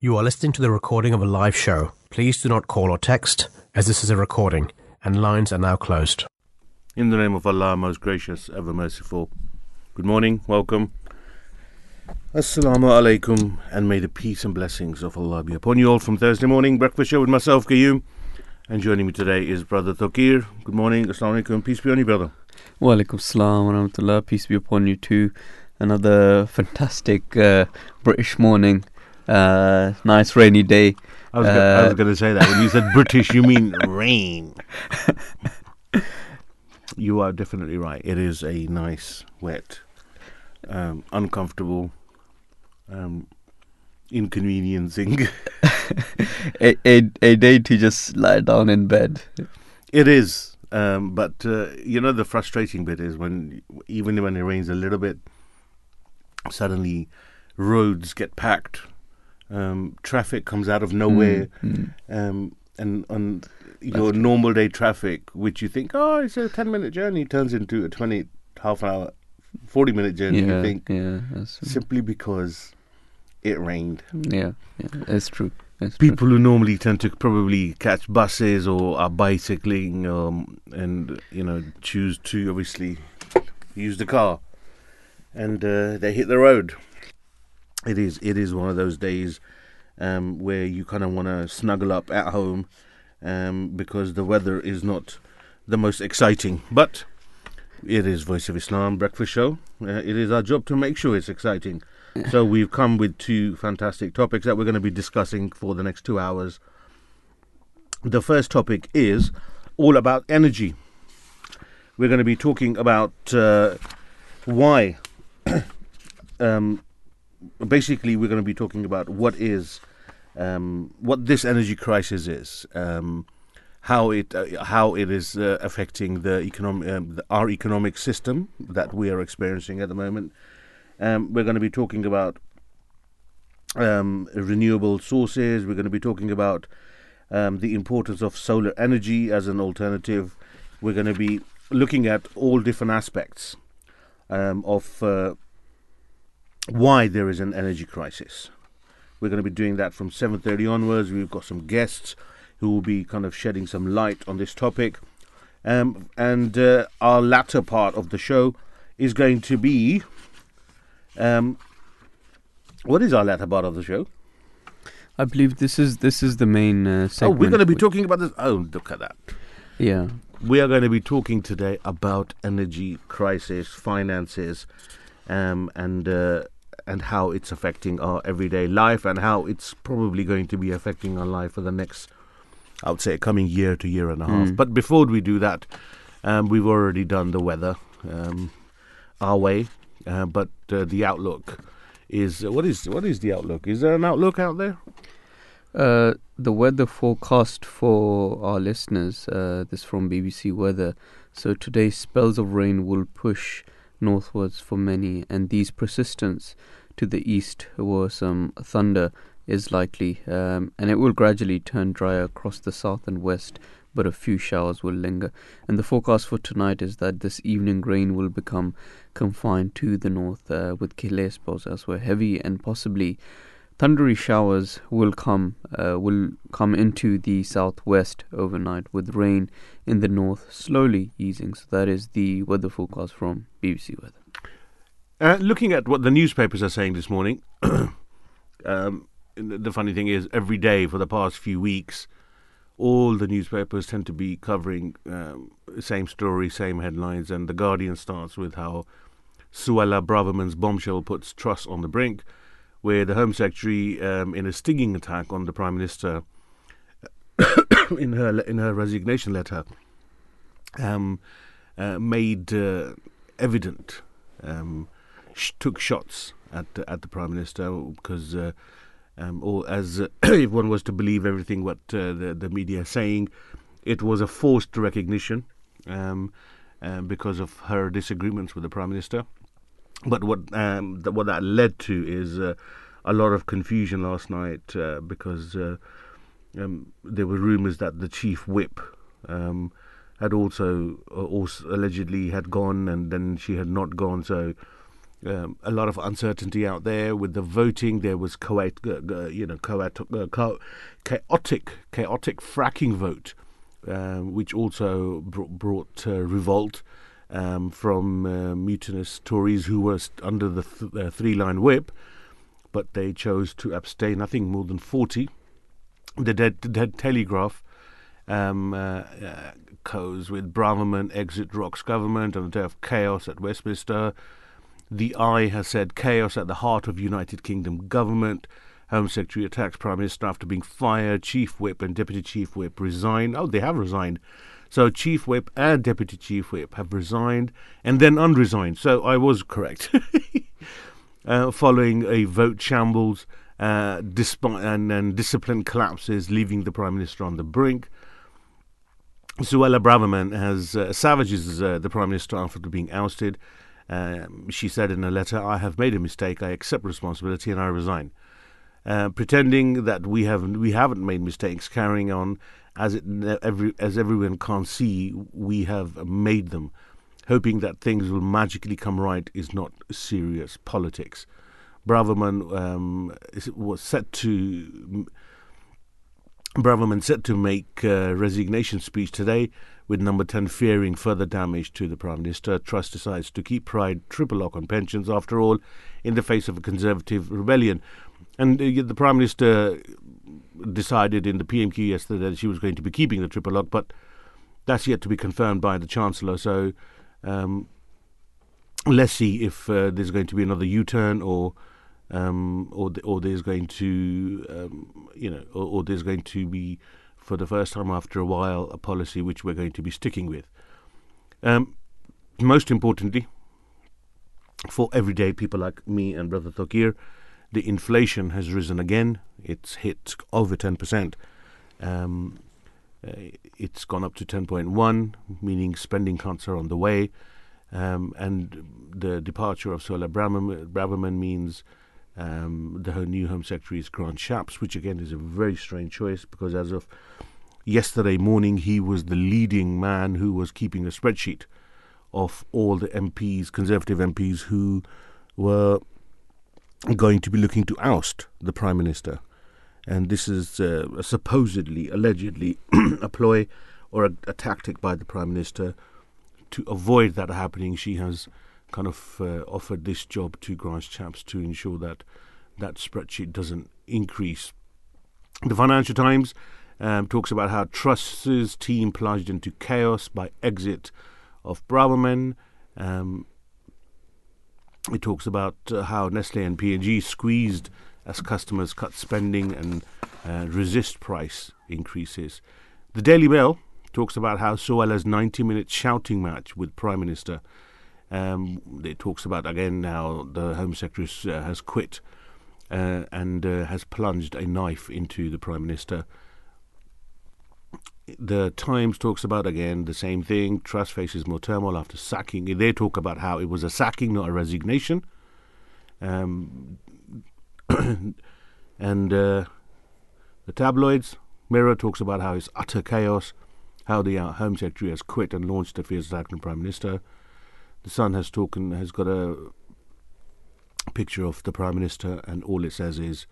You are listening to the recording of a live show. Please do not call or text, as this is a recording, and lines are now closed. In the name of Allah, most gracious, ever merciful. Good morning, welcome. Assalamu alaikum, and may the peace and blessings of Allah be upon you all from Thursday morning. Breakfast show with myself, Qayyum. And joining me today is Brother Tokir. Good morning, Assalamu alaikum, peace be on you, brother. Wa alaikum salam wa rahmatullah. Peace be upon you too. Another fantastic uh, British morning. Uh, nice rainy day. I was, go- was Uh, going to say that. When you said British, you mean rain. you are definitely right. It is a nice, wet, um, uncomfortable, um, inconveniencing. a, a, a day to just lie down in bed. It is, um, but uh, you know the frustrating bit is when even when it rains a little bit, suddenly roads get packed, um, traffic comes out of nowhere, Mm, um, and on your normal day traffic, which you think oh it's a ten minute journey, turns into a twenty half an hour, forty minute journey. yeah, You think yeah, simply because it rained. yeah, yeah, it's true. True. people who normally tend to probably catch buses or are bicycling um, and you know choose to obviously use the car and uh, they hit the road it is it is one of those days um, where you kind of want to snuggle up at home um, because the weather is not the most exciting but it is voice of islam breakfast show uh, it is our job to make sure it's exciting so we've come with two fantastic topics that we're going to be discussing for the next two hours. The first topic is all about energy. We're going to be talking about uh, why. um, basically, we're going to be talking about what is um, what this energy crisis is. Um, how it uh, how it is uh, affecting the economic um, the, our economic system that we are experiencing at the moment, um, we're going to be talking about um, renewable sources. We're going to be talking about um, the importance of solar energy as an alternative. We're going to be looking at all different aspects of uh, why there is an energy crisis. We're going to be doing that from 7:30 onwards. We've got some guests who will be kind of shedding some light on this topic. Um, and uh, our latter part of the show is going to be um, what is our latter part of the show? I believe this is this is the main uh, Oh, we're going to be talking about this. Oh, look at that. Yeah, We are going to be talking today about energy crisis, finances, um, and uh, and how it's affecting our everyday life, and how it's probably going to be affecting our life for the next, I would say, coming year to year and a half. Mm. But before we do that, um, we've already done the weather um, our way, uh, but uh, the outlook is what is what is the outlook? Is there an outlook out there? Uh, the weather forecast for our listeners, uh, this from BBC Weather. So today, spells of rain will push northwards for many, and these persistence to the east, where some thunder is likely, um, and it will gradually turn drier across the south and west. But a few showers will linger, and the forecast for tonight is that this evening rain will become confined to the north, uh, with Kile spells elsewhere, heavy and possibly thundery showers will come uh, will come into the southwest overnight with rain in the north slowly easing. So that is the weather forecast from BBC weather. Uh, looking at what the newspapers are saying this morning, um, the funny thing is, every day for the past few weeks, all the newspapers tend to be covering um, same story, same headlines, and the Guardian starts with how Suella Braverman's bombshell puts Truss on the brink, where the Home Secretary, um, in a stinging attack on the Prime Minister, in her in her resignation letter, um, uh, made uh, evident um, sh- took shots at at the prime minister because, uh, um, or as uh, if one was to believe everything what uh, the the media is saying, it was a forced recognition um, uh, because of her disagreements with the prime minister. But what um, th- what that led to is uh, a lot of confusion last night uh, because uh, um, there were rumours that the chief whip um, had also, uh, also allegedly had gone, and then she had not gone. So um, a lot of uncertainty out there with the voting. There was uh, you know, uh, chaotic, chaotic fracking vote, um, which also brought, brought uh, revolt um, from uh, mutinous Tories who were st- under the th- uh, three-line whip, but they chose to abstain. I think more than forty. The dead, dead Telegraph um, uh, goes with Braverman exit rocks government on the day of chaos at Westminster. The Eye has said chaos at the heart of United Kingdom government. Home Secretary attacks Prime Minister after being fired. Chief Whip and Deputy Chief Whip resign. Oh, they have resigned. So Chief Whip and Deputy Chief Whip have resigned and then unresigned. So I was correct. uh, following a vote shambles uh, and, and discipline collapses, leaving the Prime Minister on the brink. Suella Braverman has uh, savages uh, the Prime Minister after being ousted. Um, she said in a letter, I have made a mistake, I accept responsibility, and I resign. Uh, pretending that we haven't we haven't made mistakes, carrying on as it every as everyone can't see, we have made them. Hoping that things will magically come right is not serious politics. Braverman um, was set to Braverman set to make a resignation speech today with number 10 fearing further damage to the Prime Minister, Truss decides to keep Pride triple lock on pensions, after all, in the face of a Conservative rebellion. And uh, the Prime Minister decided in the PMQ yesterday that she was going to be keeping the triple lock, but that's yet to be confirmed by the Chancellor. So um, let's see if uh, there's going to be another U turn or. Um, or, or there's going to, um, you know, or, or there's going to be for the first time after a while, a policy which we're going to be sticking with. Um, most importantly, for everyday people like me and Brother Thokir, the inflation has risen again. It's hit over 10%. Um, uh, it's gone up to 10.1, meaning spending cuts are on the way. Um, and the departure of Suella Braverman means um, the new Home Secretary is Grant Shapps, which again is a very strange choice because as of yesterday morning, he was the leading man who was keeping a spreadsheet of all the MPs, Conservative MPs, who were going to be looking to oust the Prime Minister. And this is uh, supposedly, allegedly, a ploy or a, a, tactic by the Prime Minister to avoid that happening. She has kind of uh, offered this job to Grant Shapps to ensure that that spreadsheet doesn't increase. The Financial Times um, talks about how Truss's team plunged into chaos by exit of Braverman. Um, it talks about uh, how Nestle and P&G squeezed as customers cut spending and uh, resist price increases. The Daily Mail talks about how Suella's 90-minute shouting match with Prime Minister um, it talks about again how the Home Secretary uh, has quit uh, and uh, has plunged a knife into the Prime Minister. The Times talks about again the same thing. Truss faces more turmoil after sacking. They talk about how it was a sacking, not a resignation. Um, and uh, the tabloids, Mirror talks about how it's utter chaos, how the uh, Home Secretary has quit and launched a fierce attack on Prime Minister. The Sun has talking has got a picture of the Prime Minister, and all it says is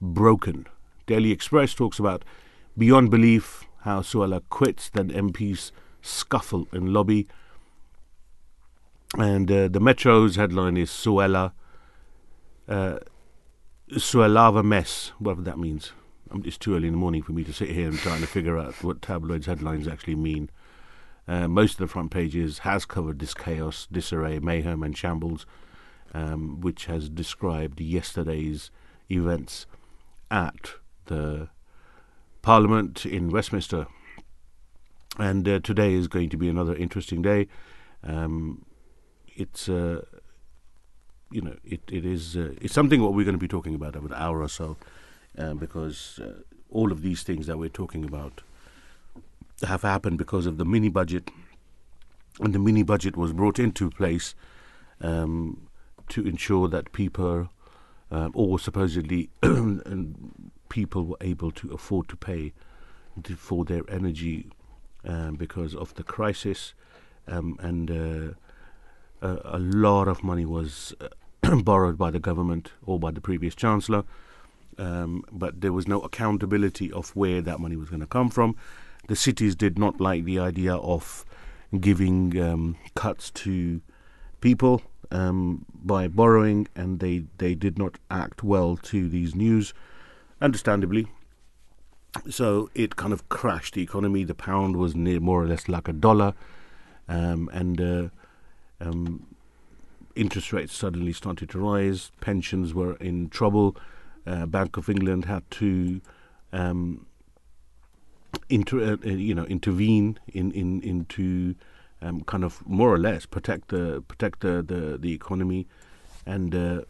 broken. Daily Express talks about beyond belief how Suella quits, then MPs scuffle in lobby. And uh, the Metro's headline is Suella, uh, Suellava mess, whatever that means. Um, it's too early in the morning for me to sit here and trying to figure out what tabloids headlines actually mean. Uh, most of the front pages has covered this chaos, disarray, mayhem, and shambles, um, which has described yesterday's events at the Parliament in Westminster. And uh, today is going to be another interesting day. Um, it's uh, you know it it is uh, it's something what we're going to be talking about over an hour or so, uh, because uh, all of these things that we're talking about have happened because of the mini budget, and the mini budget was brought into place um, to ensure that people, um, or supposedly people, were able to afford to pay to, for their energy um, because of the crisis, um, and uh, a, a lot of money was uh, borrowed by the government or by the previous chancellor, um, but there was no accountability of where that money was going to come from. The cities did not like the idea of giving um, cuts to people um, by borrowing, and they, they did not act well to these news, understandably. So it kind of crashed the economy. The pound was near more or less like a dollar, um, and uh, um, interest rates suddenly started to rise. Pensions were in trouble. Uh, Bank of England had to um, inter, uh, uh, you know intervene in, in into um, kind of more or less protect the protect the the, the economy, and uh,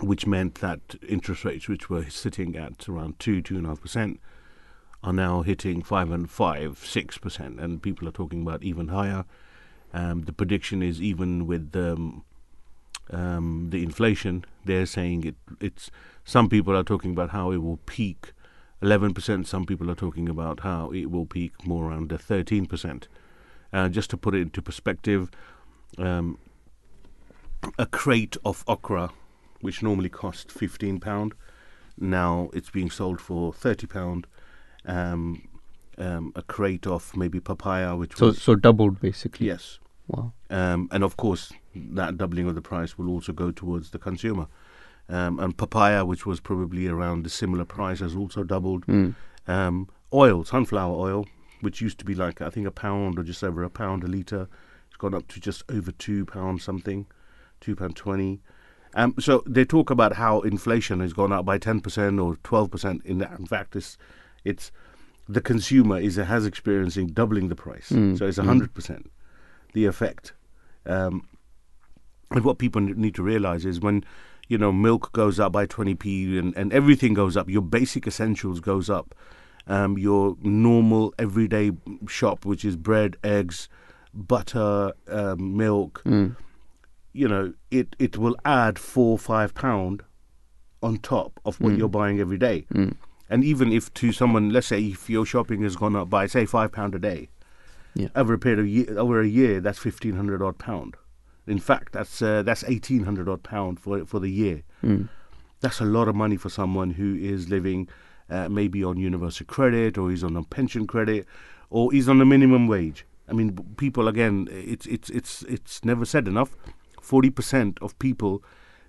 which meant that interest rates, which were sitting at around two two and a half percent, are now hitting five and five six percent, and people are talking about even higher. Um, the prediction is even with um, um, the inflation, they're saying it. It's some people are talking about how it will peak 11%. Some people are talking about how it will peak more around the 13%. Uh, just to put it into perspective, um, a crate of okra, which normally cost fifteen pound, now it's being sold for thirty pound. Um, um, a crate of maybe papaya, which So was so doubled basically. yes, Wow. um, and of course, that doubling of the price will also go towards the consumer. Um, and papaya, which was probably around a similar price, has also doubled. Mm. Um, oil, sunflower oil, which used to be like I think a pound or just over a pound a liter, it's gone up to just over two pounds something, two pound twenty. Um, so they talk about how inflation has gone up by ten percent or twelve percent. In that, in fact, it's it's the consumer is has experiencing doubling the price. Mm, So it's mm. hundred percent the effect. Um, and what people need to realize is when you know milk goes up by 20p and, and everything goes up, your basic essentials goes up. Um, your normal everyday shop, which is bread, eggs, butter, um, milk, Mm. You know, it, it will add four or five pound on top of what Mm. you're buying every day. Mm. And even if to someone, let's say if your shopping has gone up by say five pound a day, Yeah. over a period of year, over a year, that's fifteen hundred odd pound. In fact, that's uh, that's eighteen hundred odd pound for for the year. Mm. That's a lot of money for someone who is living uh, maybe on universal credit or he's on a pension credit or he's on a minimum wage. I mean, people again, it's it's it's it's never said enough. Forty percent of people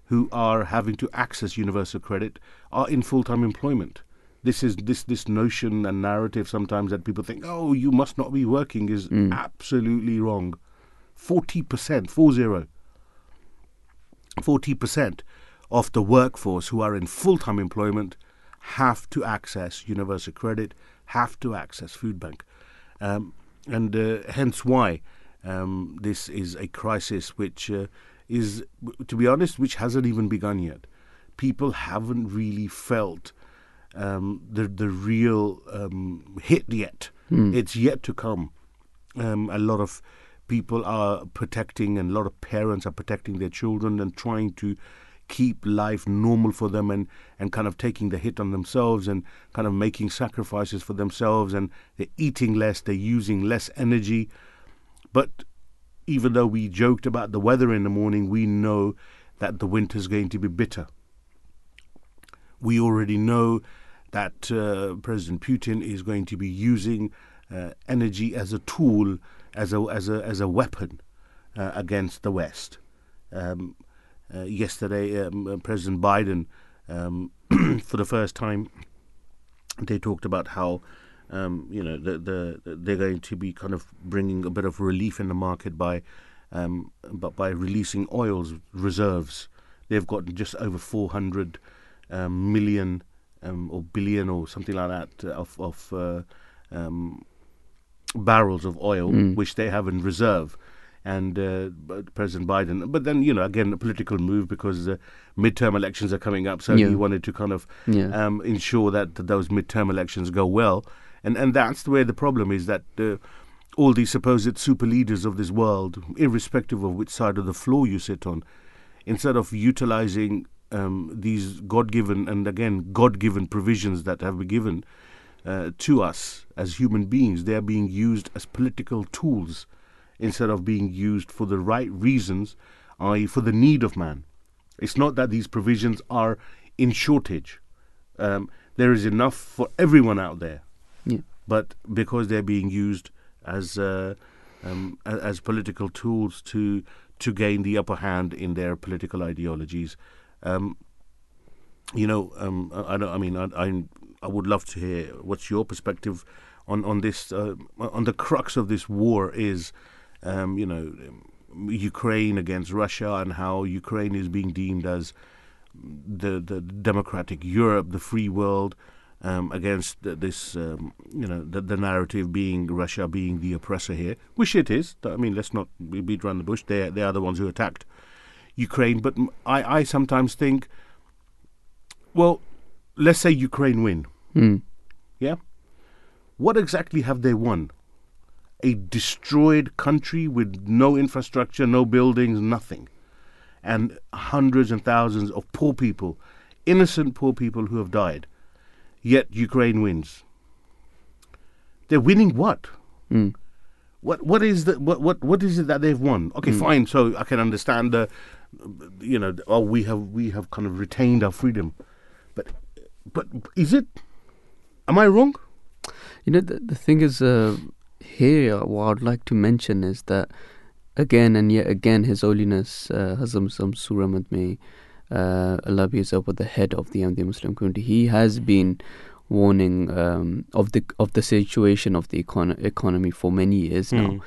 who are having to access universal credit are in full-time employment. This is this this notion and narrative sometimes that people think, oh, you must not be working, is Mm. absolutely wrong. Forty percent, four zero. Forty percent of the workforce who are in full-time employment have to access universal credit, have to access food bank, um, and uh, hence why um, this is a crisis which uh, is, to be honest, which hasn't even begun yet. People haven't really felt um, the the real um, hit yet. Mm. It's yet to come. Um, a lot of people are protecting, and a lot of parents are protecting their children and trying to keep life normal for them, and and kind of taking the hit on themselves, and kind of making sacrifices for themselves, and they're eating less, they're using less energy, but even though we joked about the weather in the morning, we know that the winter's going to be bitter. We already know that uh, President Putin is going to be using uh, energy as a tool, as a as a as a weapon uh, against the West. Um, uh, yesterday, um, uh, President Biden, um, for the first time, they talked about how um, you know the, the they're going to be kind of bringing a bit of relief in the market by um, but by releasing oil's reserves. They've got just over 400 um, million um, or billion or something like that uh, of of uh, um, barrels of oil, Mm. which they have in reserve. And uh, but President Biden, but then you know again a political move because uh, midterm elections are coming up, so Yeah. he wanted to kind of Yeah. um, ensure that th- those midterm elections go well. And and that's the way the problem is that uh, all these supposed super leaders of this world, irrespective of which side of the floor you sit on, instead of utilizing um, these God-given and again God-given provisions that have been given uh, to us as human beings, they are being used as political tools instead of being used for the right reasons, i.e., for the need of man. It's not that these provisions are in shortage. Um, there is enough for everyone out there. Yeah. But because they're being used as uh, um, as political tools to to gain the upper hand in their political ideologies, um, you know, um, I, I. I mean, I, I I would love to hear what's your perspective on on this uh, on the crux of this war is, um, you know, Ukraine against Russia and how Ukraine is being deemed as the the democratic Europe, the free world, um, against this, um, you know, the, the narrative being Russia being the oppressor here, which it is. I mean, let's not beat around the bush. They they are the ones who attacked Ukraine. But I I sometimes think, well, let's say Ukraine win. Mm. Yeah, what exactly have they won? A destroyed country with no infrastructure, no buildings, nothing and hundreds and thousands of poor people, innocent poor people who have died. Yet Ukraine wins. They're winning what? Mm. What what is the what what what is it that they've won? Okay, fine. So I can understand the, you know, oh we have we have kind of retained our freedom, but but is it? Am I wrong? You know, the, the thing is, uh, here, what I'd like to mention is that, again and yet again, His Holiness uh, Hazrat Mirza Masroor Ahmad May, uh, Allah be upper, the head of the Ahmadiyya Muslim community, he has been warning um, of the of the situation of the econ- economy for many years now.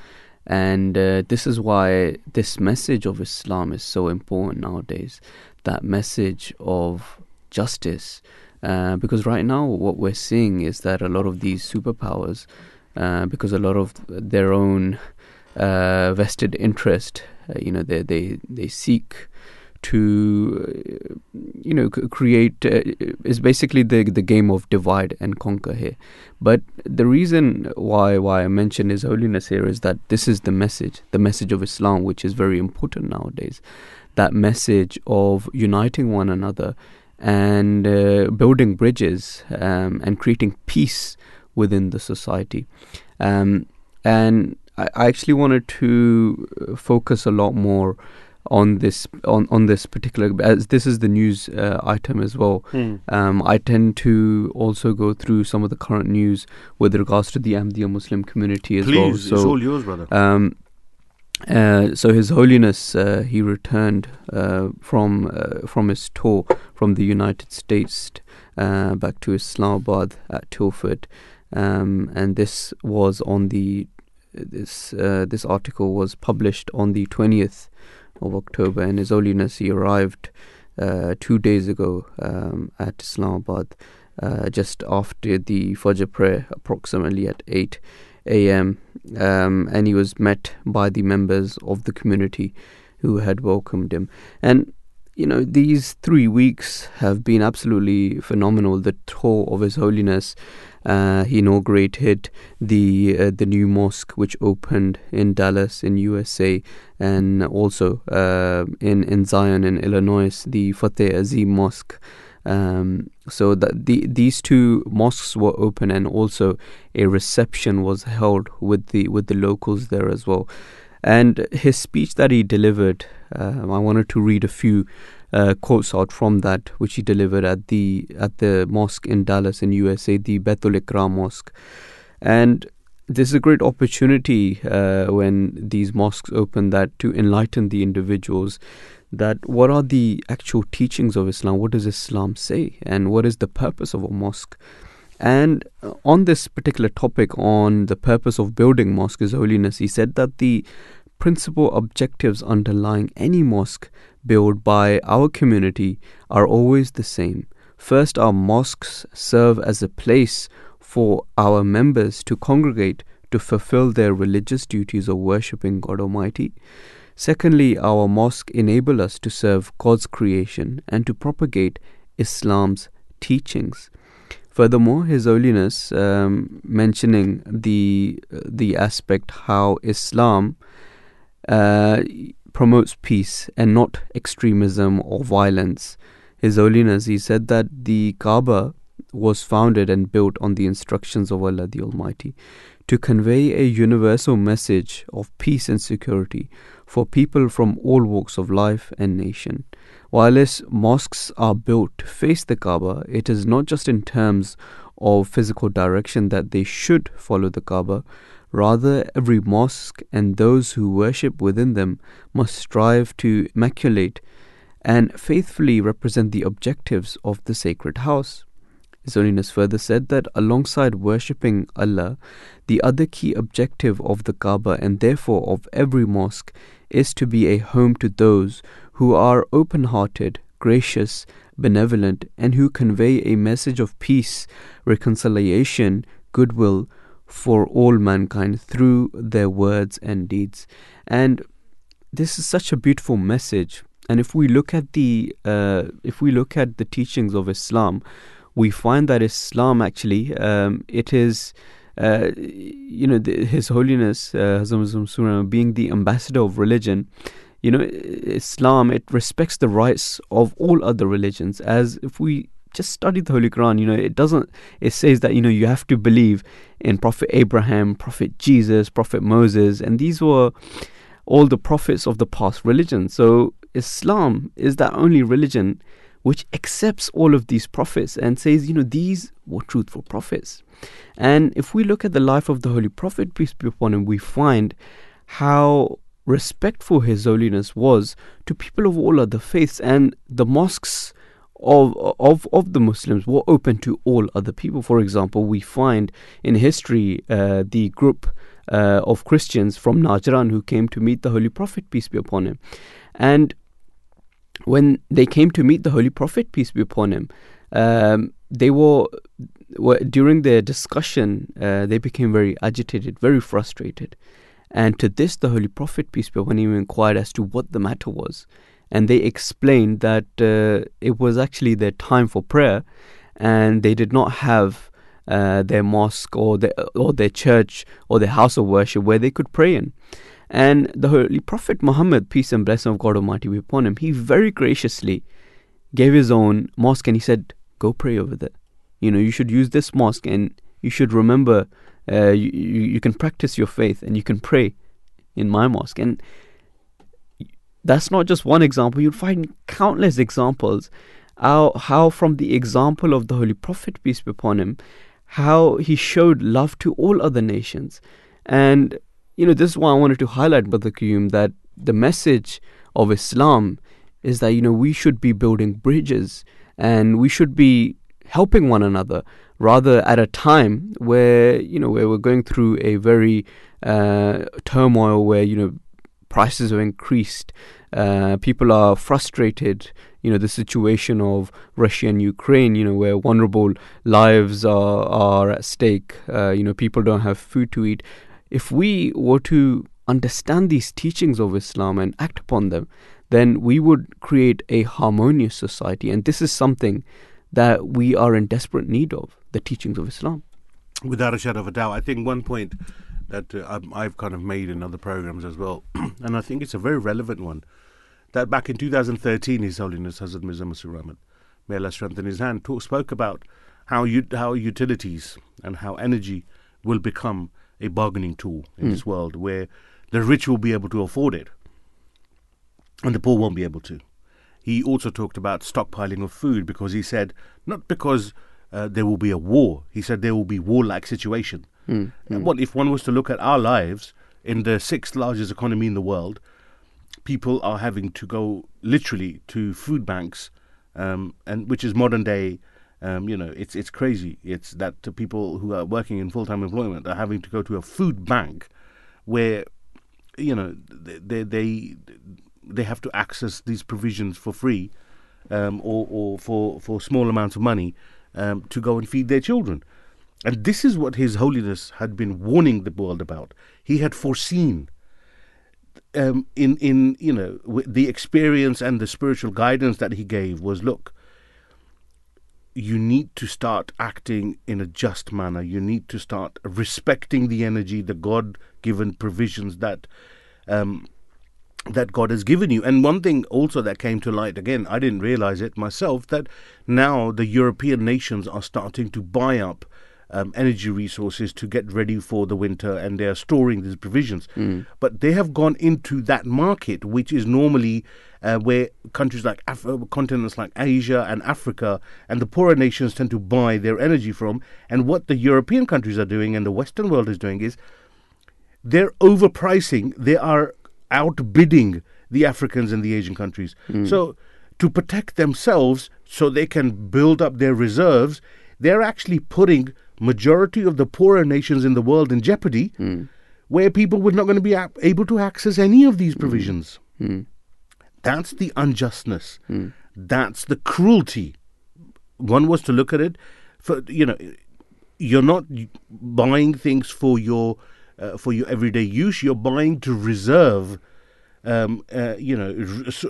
And uh, this is why this message of Islam is so important nowadays. That message of justice. Uh, because right now, what we're seeing is that a lot of these superpowers, uh, because a lot of their own uh, vested interest, uh, you know, they they they seek to, you know, create uh, is basically the the game of divide and conquer here. But the reason why why I mention His Holiness here is that this is the message, the message of Islam, which is very important nowadays. That message of uniting one another and uh, building bridges um, and creating peace within the society. Um, and I, actually wanted to focus a lot more on this on, on this particular as this is the news uh, item as well. Um, I tend to also go through some of the current news with regards to the Ahmadiyya Muslim community as Please, well. it's So all yours, brother. um, uh, so His Holiness uh, he returned uh, from uh, from his tour from the United States uh, back to Islamabad at Tilford, um, and this was on the this uh, this article was published on the twentieth of October, and His Holiness he arrived uh, two days ago um, at Islamabad uh, just after the Fajr prayer, approximately at eight a.m um, and he was met by the members of the community who had welcomed him. And you know, these three weeks have been absolutely phenomenal. The tour of His Holiness, uh, he inaugurated the uh, the new mosque which opened in Dallas in USA, and also uh, in in Zion in Illinois, the Fateh Azim Mosque. Um, so that the these two mosques were open, and also a reception was held with the with the locals there as well. And his speech that he delivered, um, I wanted to read a few uh, quotes out from that, which he delivered at the at the mosque in Dallas in USA, the Baitul Ikram Mosque. And this is a great opportunity uh, when these mosques open that to enlighten the individuals that what are the actual teachings of Islam? What does Islam say? And what is the purpose of a mosque? And uh, on this particular topic, on the purpose of building mosque, His Holiness, he said that the principal objectives underlying any mosque built by our community are always the same. First, our mosques serve as a place for our members to congregate to fulfill their religious duties of worshipping God Almighty. Secondly, our mosque enable us to serve God's creation and to propagate Islam's teachings. Furthermore, His Holiness um, mentioning the the aspect how Islam uh, promotes peace and not extremism or violence. His Holiness he said that the Kaaba was founded and built on the instructions of Allah the Almighty to convey a universal message of peace and security for people from all walks of life and nation. While as mosques are built to face the Kaaba, it is not just in terms of physical direction that they should follow the Kaaba. Rather, every mosque and those who worship within them must strive to immaculate and faithfully represent the objectives of the sacred house. His further said that alongside worshipping Allah, the other key objective of the Kaaba and therefore of every mosque is to be a home to those who are open hearted, gracious, benevolent, and who convey a message of peace, reconciliation, goodwill for all mankind through their words and deeds. And this is such a beautiful message. And if we look at the uh, if we look at the teachings of Islam, we find that Islam actually um, it is uh, you know the, His Holiness uh, being the ambassador of religion. You know, Islam it respects the rights of all other religions. As if we just study the Holy Quran, you know, it doesn't. It says that you know you have to believe in Prophet Abraham, Prophet Jesus, Prophet Moses, and these were all the prophets of the past religion. So Islam is that only religion which accepts all of these prophets and says, you know, these were truthful prophets. And if we look at the life of the Holy Prophet, peace be upon him, we find how respectful His Holiness was to people of all other faiths, and the mosques of of of the Muslims were open to all other people. For example, we find in history uh, the group uh, of Christians from Najran who came to meet the Holy Prophet, peace be upon him, and when they came to meet the Holy Prophet, peace be upon him, um, they were, were, during their discussion, uh, they became very agitated, very frustrated. And to this, the Holy Prophet, peace be upon him, inquired as to what the matter was. And they explained that uh, it was actually their time for prayer, and they did not have uh, their mosque or their, or their church or their house of worship where they could pray in. And the Holy Prophet Muhammad, peace and blessing of God Almighty be upon him, he very graciously gave his own mosque and he said, Go pray over there. You know, you should use this mosque and you should remember uh, you, you can practice your faith and you can pray in my mosque. And that's not just one example, you'll find countless examples how, how from the example of the Holy Prophet, peace be upon him, how he showed love to all other nations. And you know, this is why I wanted to highlight, Brother Qayyum, that the message of Islam is that, you know, we should be building bridges and we should be helping one another rather at a time where, you know, where we're going through a very uh, turmoil where, you know, prices have increased, uh, people are frustrated, you know, the situation of Russia and Ukraine, you know, where vulnerable lives are, are at stake, uh, you know, people don't have food to eat if we were to understand these teachings of Islam and act upon them, then we would create a harmonious society. And this is something that we are in desperate need of the teachings of Islam. Without a shadow of a doubt. I think one point that uh, I've kind of made in other programs as well, and I think it's a very relevant one, that back in 2013, His Holiness Hazrat Mirza Masroor Ahmad, may Allah strengthen his hand, talk, spoke about how, u- how utilities and how energy will become a bargaining tool in mm. this world where the rich will be able to afford it and the poor won't be able to. He also talked about stockpiling of food because he said, not because uh, there will be a war, he said there will be warlike situation. Mm. What if one was to look at our lives in the sixth largest economy in the world, people are having to go literally to food banks, um, and which is modern day um, you know, it's it's crazy. It's that people who are working in full time employment are having to go to a food bank, where, you know, they they they have to access these provisions for free, um, or or for for small amounts of money, um, to go and feed their children. And this is what His Holiness had been warning the world about. He had foreseen. Um, in in you know the experience and the spiritual guidance that he gave was look you need to start acting in a just manner. You need to start respecting the energy, the God given provisions that um, that God has given you. And one thing also that came to light again, I didn't realize it myself, that now the European nations are starting to buy up um, energy resources to get ready for the winter and they are storing these provisions. But they have gone into that market, which is normally uh, where countries like Af- uh, continents like Asia and Africa and the poorer nations tend to buy their energy from. And what the European countries are doing and the Western world is doing is they're overpricing, they are outbidding the Africans and the Asian countries. Hmm. So, to protect themselves so they can build up their reserves, they're actually putting majority of the poorer nations in the world in jeopardy hmm. where people were not going to be able to access any of these hmm. provisions. That's the unjustness. That's the cruelty. One was to look at it for you know you're not buying things for your uh, for your everyday use. You're buying to reserve, um, uh, you know,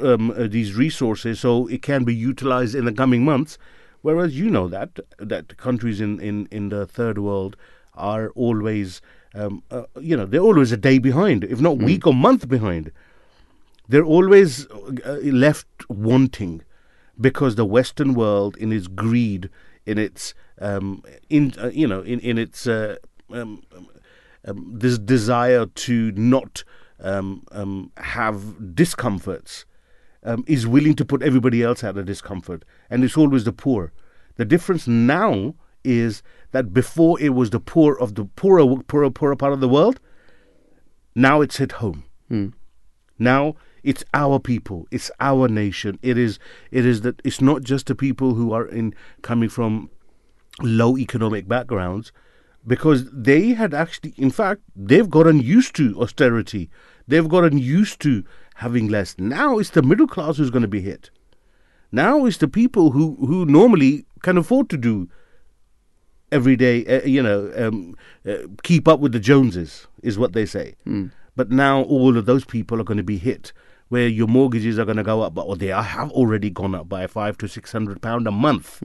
um, uh, these resources so it can be utilized in the coming months. Whereas you know that that countries in, in, in the third world are always, um, uh, you know, they're always a day behind, if not week or month behind. They're always uh, left wanting because the Western world, in its greed, in its um, in uh, you know in in its uh, um, um, this desire to not um, um, have discomforts, um, is willing to put everybody else out of discomfort, and it's always the poor. The difference now is that before it was the poor of the poorer, poorer, poorer part of the world. Now it's at home. Now it's our people, it's our nation. It is it is that it's not just the people who are in coming from low economic backgrounds because they had actually in fact they've gotten used to austerity. They've gotten used to having less. Now it's the middle class who's going to be hit. Now it's the people who who normally can afford to do every day, uh, you know, um, uh, keep up with the Joneses, is what they say. But now all of those people are going to be hit, where your mortgages are going to go up, or they are, have already gone up by five to six hundred pound a month.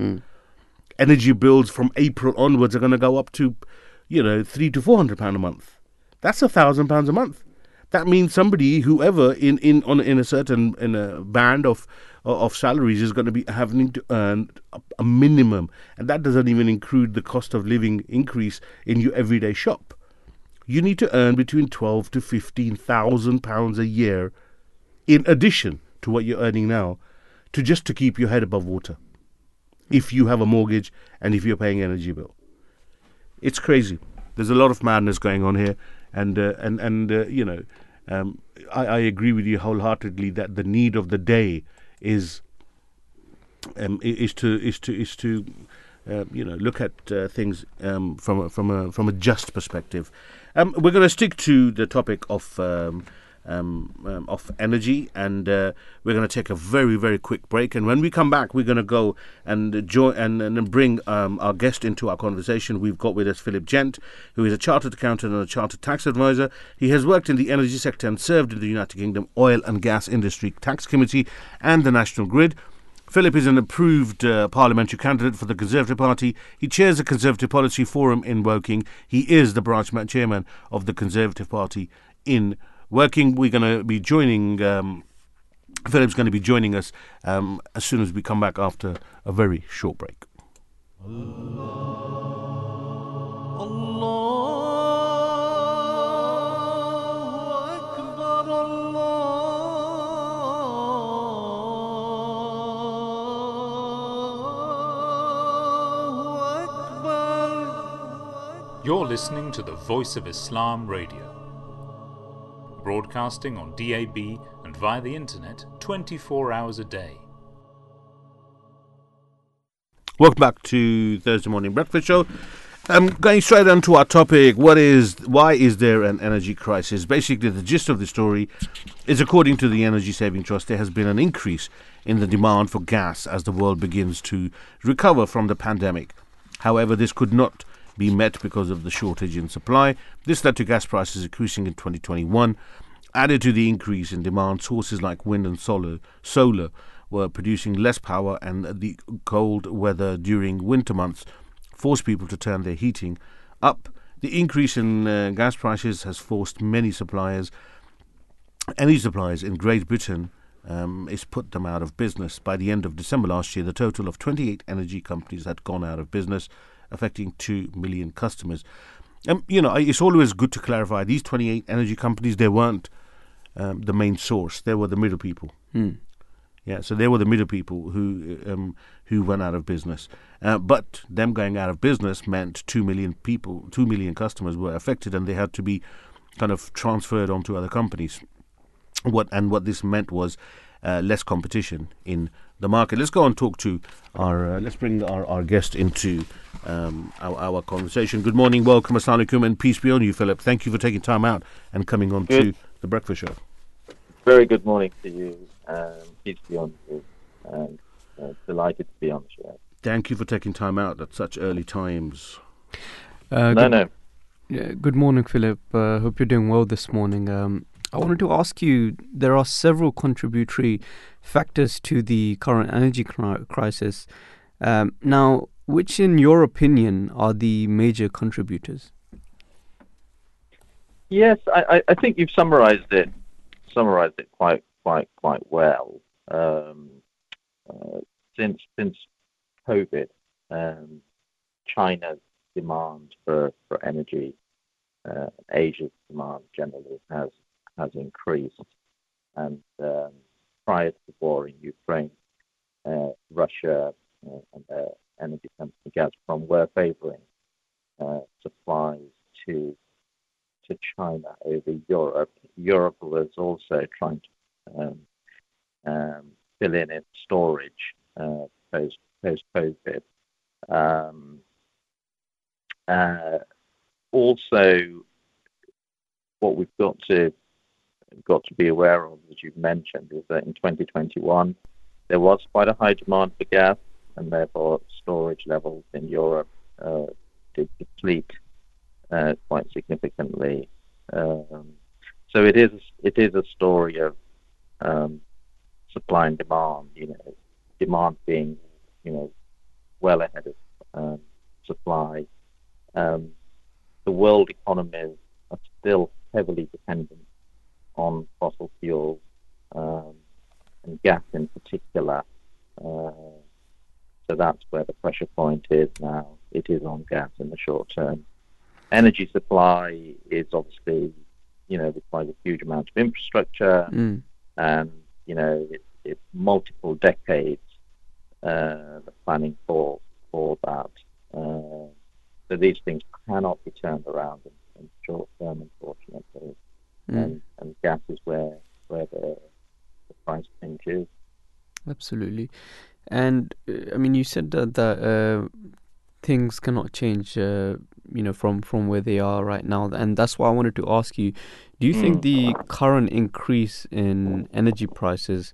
Energy bills from April onwards are going to go up to, you know, three to four hundred pound a month. That's a thousand pounds a month. That means somebody, whoever in in on in a certain in a band of of salaries is going to be having to earn a, minimum, and that doesn't even include the cost of living increase in your everyday shop. You need to earn between twelve to fifteen thousand pounds a year, in addition to what you're earning now, to just to keep your head above water. If you have a mortgage and if you're paying energy bill, it's crazy. There's a lot of madness going on here, and uh, and and uh, you know, um, I, I agree with you wholeheartedly that the need of the day is um, is to is to is to uh, you know look at uh, things um, from a, from a from a just perspective. Um, we're going to stick to the topic of. Um, um, of energy, and uh, we're going to take a very, very quick break. And when we come back, we're going to go and join and, and bring um, our guest into our conversation. We've got with us Philip Gent, who is a chartered accountant and a chartered tax advisor. He has worked in the energy sector and served in the United Kingdom Oil and Gas Industry Tax Committee and the National Grid. Philip is an approved uh, parliamentary candidate for the Conservative Party. He chairs the Conservative Policy Forum in Woking. He is the branch chairman of the Conservative Party in Woking. We're going to be joining. Um, Philip's going to be joining us um, as soon as we come back after a very short break. Allah. Allah. You're listening to the Voice of Islam Radio broadcasting on DAB and via the internet 24 hours a day. Welcome back to Thursday morning breakfast show. I'm um, going straight on to our topic, what is why is there an energy crisis? Basically, the gist of the story is, according to the Energy Saving Trust, there has been an increase in the demand for gas as the world begins to recover from the pandemic. However, this could not be met because of the shortage in supply. This led to gas prices increasing in 2021. Added to the increase in demand, sources like wind and solar, solar were producing less power, and the cold weather during winter months forced people to turn their heating up. The increase in uh, gas prices has forced many suppliers energy suppliers in Great Britain um, it's put them out of business. By the end of December last year, the total of 28 energy companies had gone out of business, affecting 2 million customers. Um, you know, it's always good to clarify these 28 energy companies, they weren't um, the main source, they were the middle people. Mm. Yeah, so they were the middle people who um, who went out of business. Uh, but them going out of business meant two million people, two million customers were affected, and they had to be kind of transferred onto other companies. What and what this meant was uh, less competition in the market. Let's go and talk to our. Uh, let's bring our, our guest into um, our, our conversation. Good morning, welcome, assalamualaikum, and peace be on you, Philip. Thank you for taking time out and coming on Good. to the breakfast show. Very good morning to you. Um, peace be on you. And uh, delighted to be on the show. Thank you for taking time out at such early times. Uh, no, good, no. yeah, good morning, Philip. Uh, hope you're doing well this morning. Um, I wanted to ask you there are several contributory factors to the current energy crisis. Um, now, which, in your opinion, are the major contributors? Yes, I, I, think you've summarised it summarised it quite quite quite well. Um, uh, since since COVID, um, China's demand for, for energy, uh, Asia's demand generally has has increased, and um, prior to the war in Ukraine, uh, Russia uh, and their energy company Gazprom were favouring uh, supplies to to China over Europe. Europe was also trying to um, um, fill in its storage uh, post post COVID. Um, uh, also, what we've got to got to be aware of, as you've mentioned, is that in 2021 there was quite a high demand for gas, and therefore storage levels in Europe uh, did deplete uh, quite significantly. Um, so it is it is a story of um, supply and demand. You know, demand being you know well ahead of um, supply. Um, the world economies are still heavily dependent on fossil fuels um, and gas in particular. Uh, so that's where the pressure point is now. It is on gas in the short term. Energy supply is obviously, you know, requires a huge amount of infrastructure, Mm. and you know, it, it's multiple decades uh, the planning for for that. Uh, so these things cannot be turned around in, in short term, unfortunately. Mm. And, and gas is where where the, the price change is. Absolutely. And uh, I mean, you said that, that uh, things cannot change, uh, you know, from, from where they are right now. And that's why I wanted to ask you do you think Mm. the current increase in energy prices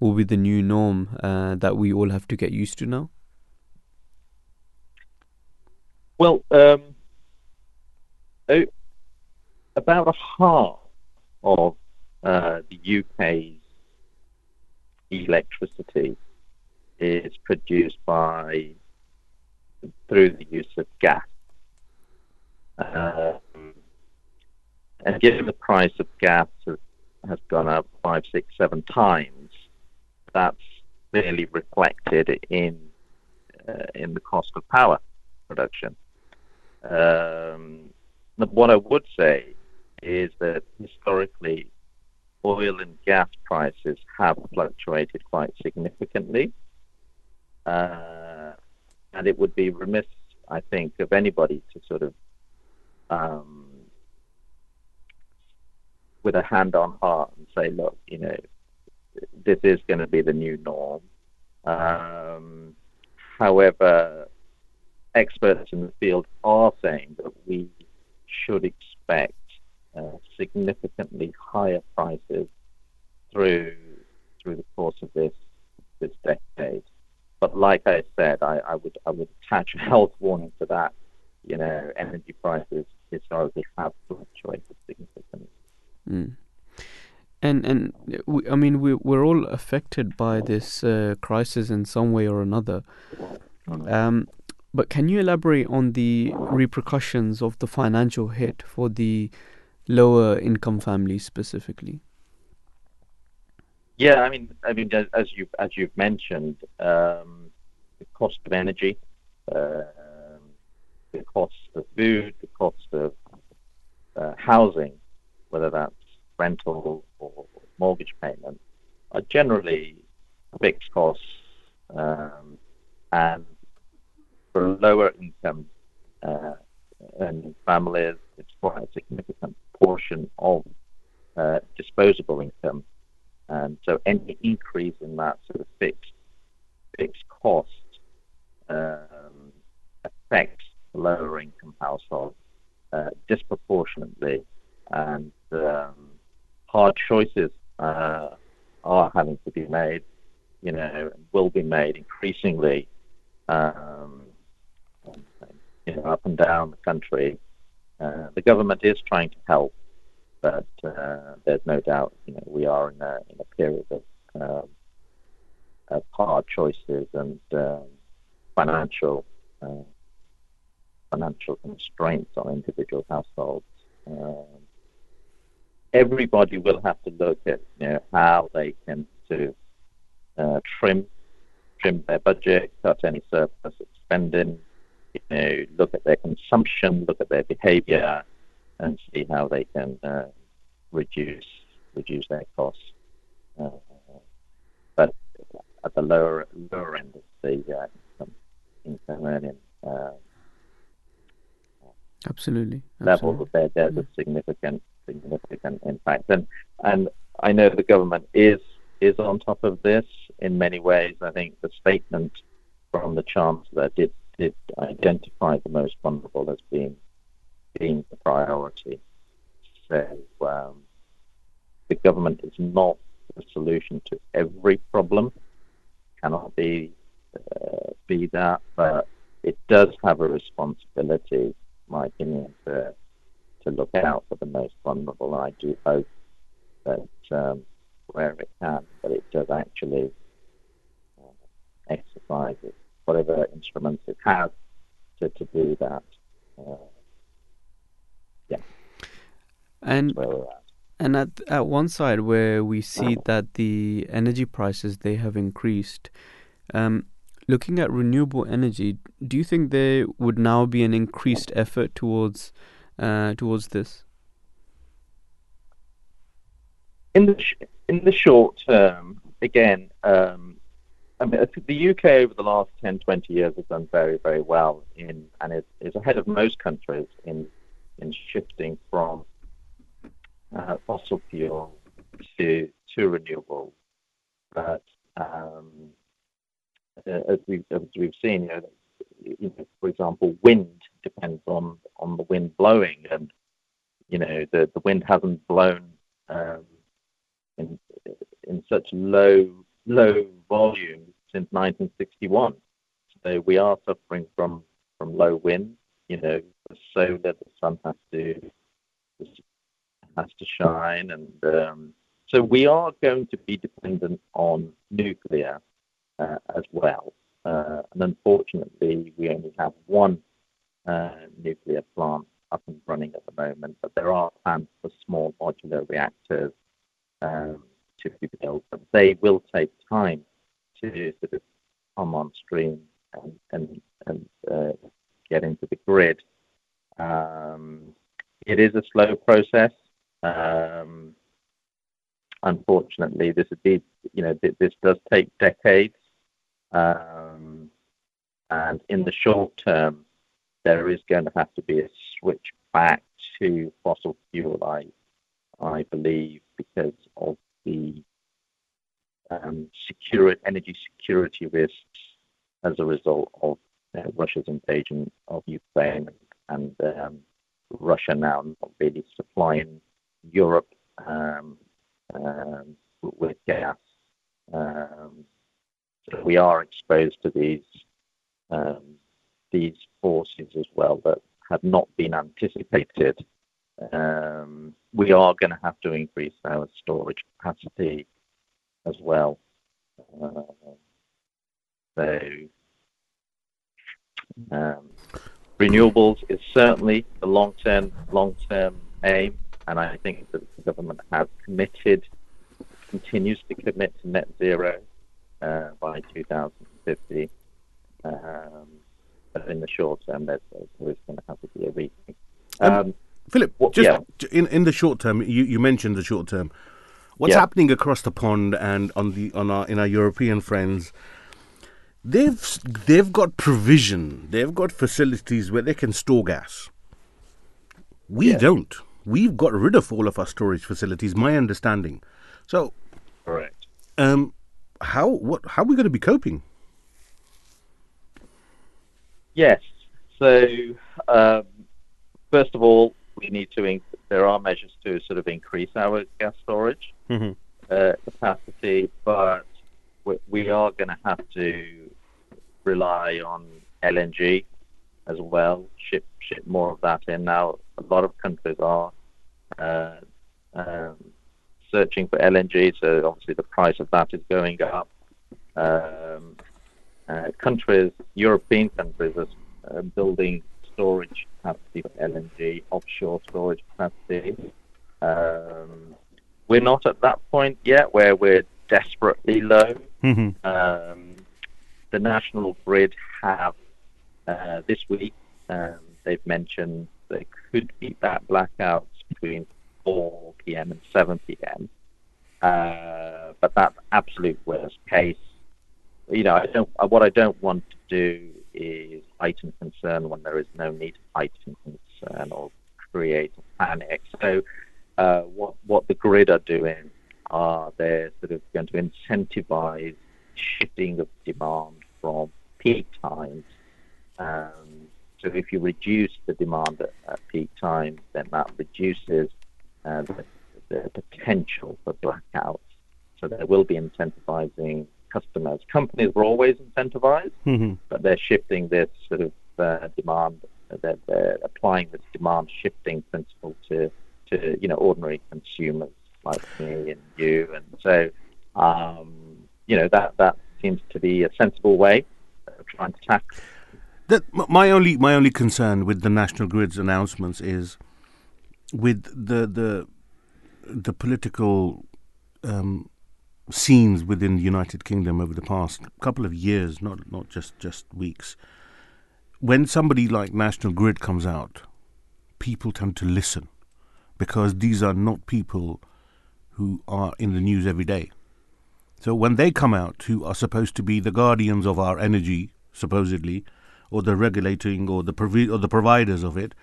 will be the new norm uh, that we all have to get used to now? Well, um, about a half of uh, the UK's electricity is produced by through the use of gas. Um, and given the price of gas has, gone up five, six, seven times, that's clearly reflected in uh, in the cost of power production. Um, what I would say is that historically, oil and gas prices have fluctuated quite significantly. Uh, and it would be remiss, I think, of anybody to sort of, um, with a hand on heart, and say, look, you know, this is going to be the new norm. Um, however, experts in the field are saying that we should expect uh, significantly higher prices through through the course of this this decade. But like I said, I, I would I would attach a health warning to that. You know, energy prices historically have fluctuated significantly. Mm. And and we, I mean we we're all affected by this uh, crisis in some way or another. Um, but can you elaborate on the repercussions of the financial hit for the lower income families specifically? Yeah, I mean, I mean, as- you as you've mentioned, um, the cost of energy, um the cost of food, the cost of uh, housing, whether that's rental or mortgage payment, are generally fixed costs, um, and for lower income uh, earning families, it's quite significant portion of uh, disposable income. And so any increase in that sort of fixed fixed cost um, affects lower income households uh, disproportionately, and um, hard choices uh, are having to be made. You know, will be made increasingly. Um, you know, up and down the country. Uh, the government is trying to help, but uh, there's no doubt, you know, we are in a in a period of, um, of hard choices and um, financial uh, financial constraints on individual households. Um, everybody will have to look at you know how they can of uh, trim trim their budget, cut any surplus spending, you know, look at their consumption, look at their behavior, and see how they can uh, reduce reduce their costs. Uh, but at the lower lower end of the uh, income, income earning uh, Absolutely. level, absolutely. there, there's a significant significant impact. And and I know the government is is on top of this in many ways. I think the statement from the chancellor did did identify the most vulnerable as being being the priority. So um, the government is not the solution to every problem. Cannot be uh, be that, but it does have a responsibility, in my opinion, to to look out for the most vulnerable. And I do hope that um, where it can, that it does actually uh, exercise it, whatever instruments it has to, to do that. Uh, And at. And at at one side where we see that the energy prices they have increased, um, looking at renewable energy, do you think there would now be an increased effort towards uh, towards this? in the sh- in the short term, again, um, I mean, the UK over the last 10, 20 years has done very, very well in, and is, is ahead of most countries in in shifting from uh, fossil fuel to to renewable. But um, as we've as we've seen, you know, you know, for example, wind depends on on the wind blowing, and you know the the wind hasn't blown um, in in such low low volume since 1961. So we are suffering from from low wind. You know, the solar, the sun has to has to shine, and um, so we are going to be dependent on nuclear uh, as well. Uh, and unfortunately, we only have one uh, nuclear plant up and running at the moment, but there are plans for small modular reactors um, to be built, but they will take time to sort of come on stream and and, and uh, get into the grid. Um, it is a slow process. Um, unfortunately, this would be, you know, th- this does take decades. Um, and in the short term, there is going to have to be a switch back to fossil fuel, I, I believe, because of the um, energy security risks as a result of Russia's invasion of Ukraine and um, Russia now not really supplying Europe um, with gas. We are exposed to these these forces as well that have not been anticipated. Um, we are going to have to increase our storage capacity as well. Uh, so um, renewables is certainly the long-term long-term aim, and I think that the government has committed continues to commit to net zero uh, by 2050. Um, but in the short term, there's, there's going to have to be a rethink. Philip, Well, just yeah. in in the short term, you, you mentioned the short term. What's Yeah. happening across the pond and on the on our in our European friends? They've they've got provision. They've got facilities where they can store gas. We Yeah. don't. We've got rid of all of our storage facilities. My understanding. So, correct. um, how what how are we going to be coping? Yes. So, um, first of all, we need to. In- there are measures to sort of increase our gas storage Mhm. uh, capacity, but we, we are going to have to rely on LNG as well. Ship ship more of that in now. A lot of countries are uh, um, searching for LNG, so obviously the price of that is going up. Um, uh, countries, European countries, are uh, building storage capacity for LNG, offshore storage capacity. Um, we're not at that point yet where we're desperately low. Mhm. Um, the National Grid have uh, this week. Um, they've mentioned there could be that blackouts between 4 p.m. and 7 p.m. Uh, but that's absolute worst case. You know, I don't. What I don't want to do is heighten concern when there is no need to heighten concern or create panic. So, uh, what what the grid are doing are they're sort of going to incentivize shifting of demand from peak times. Um, so if you reduce the demand at, at peak times, then that reduces uh, the, the potential for blackouts. So there will be incentivizing customers. Companies were always incentivized, Mhm. but they're shifting this sort of uh, demand. They're, they're applying this demand shifting principle to, to you know ordinary consumers like me and you, and so um, you know that that seems to be a sensible way of trying to tackle. That my only my only concern with the National Grid's announcements is with the the the political um, scenes within the United Kingdom over the past couple of years, not not just just weeks. When somebody like National Grid comes out, people tend to listen because these are not people who are in the news every day. So when they come out, who are supposed to be the guardians of our energy, supposedly, or the regulating or the provi- or the providers of it,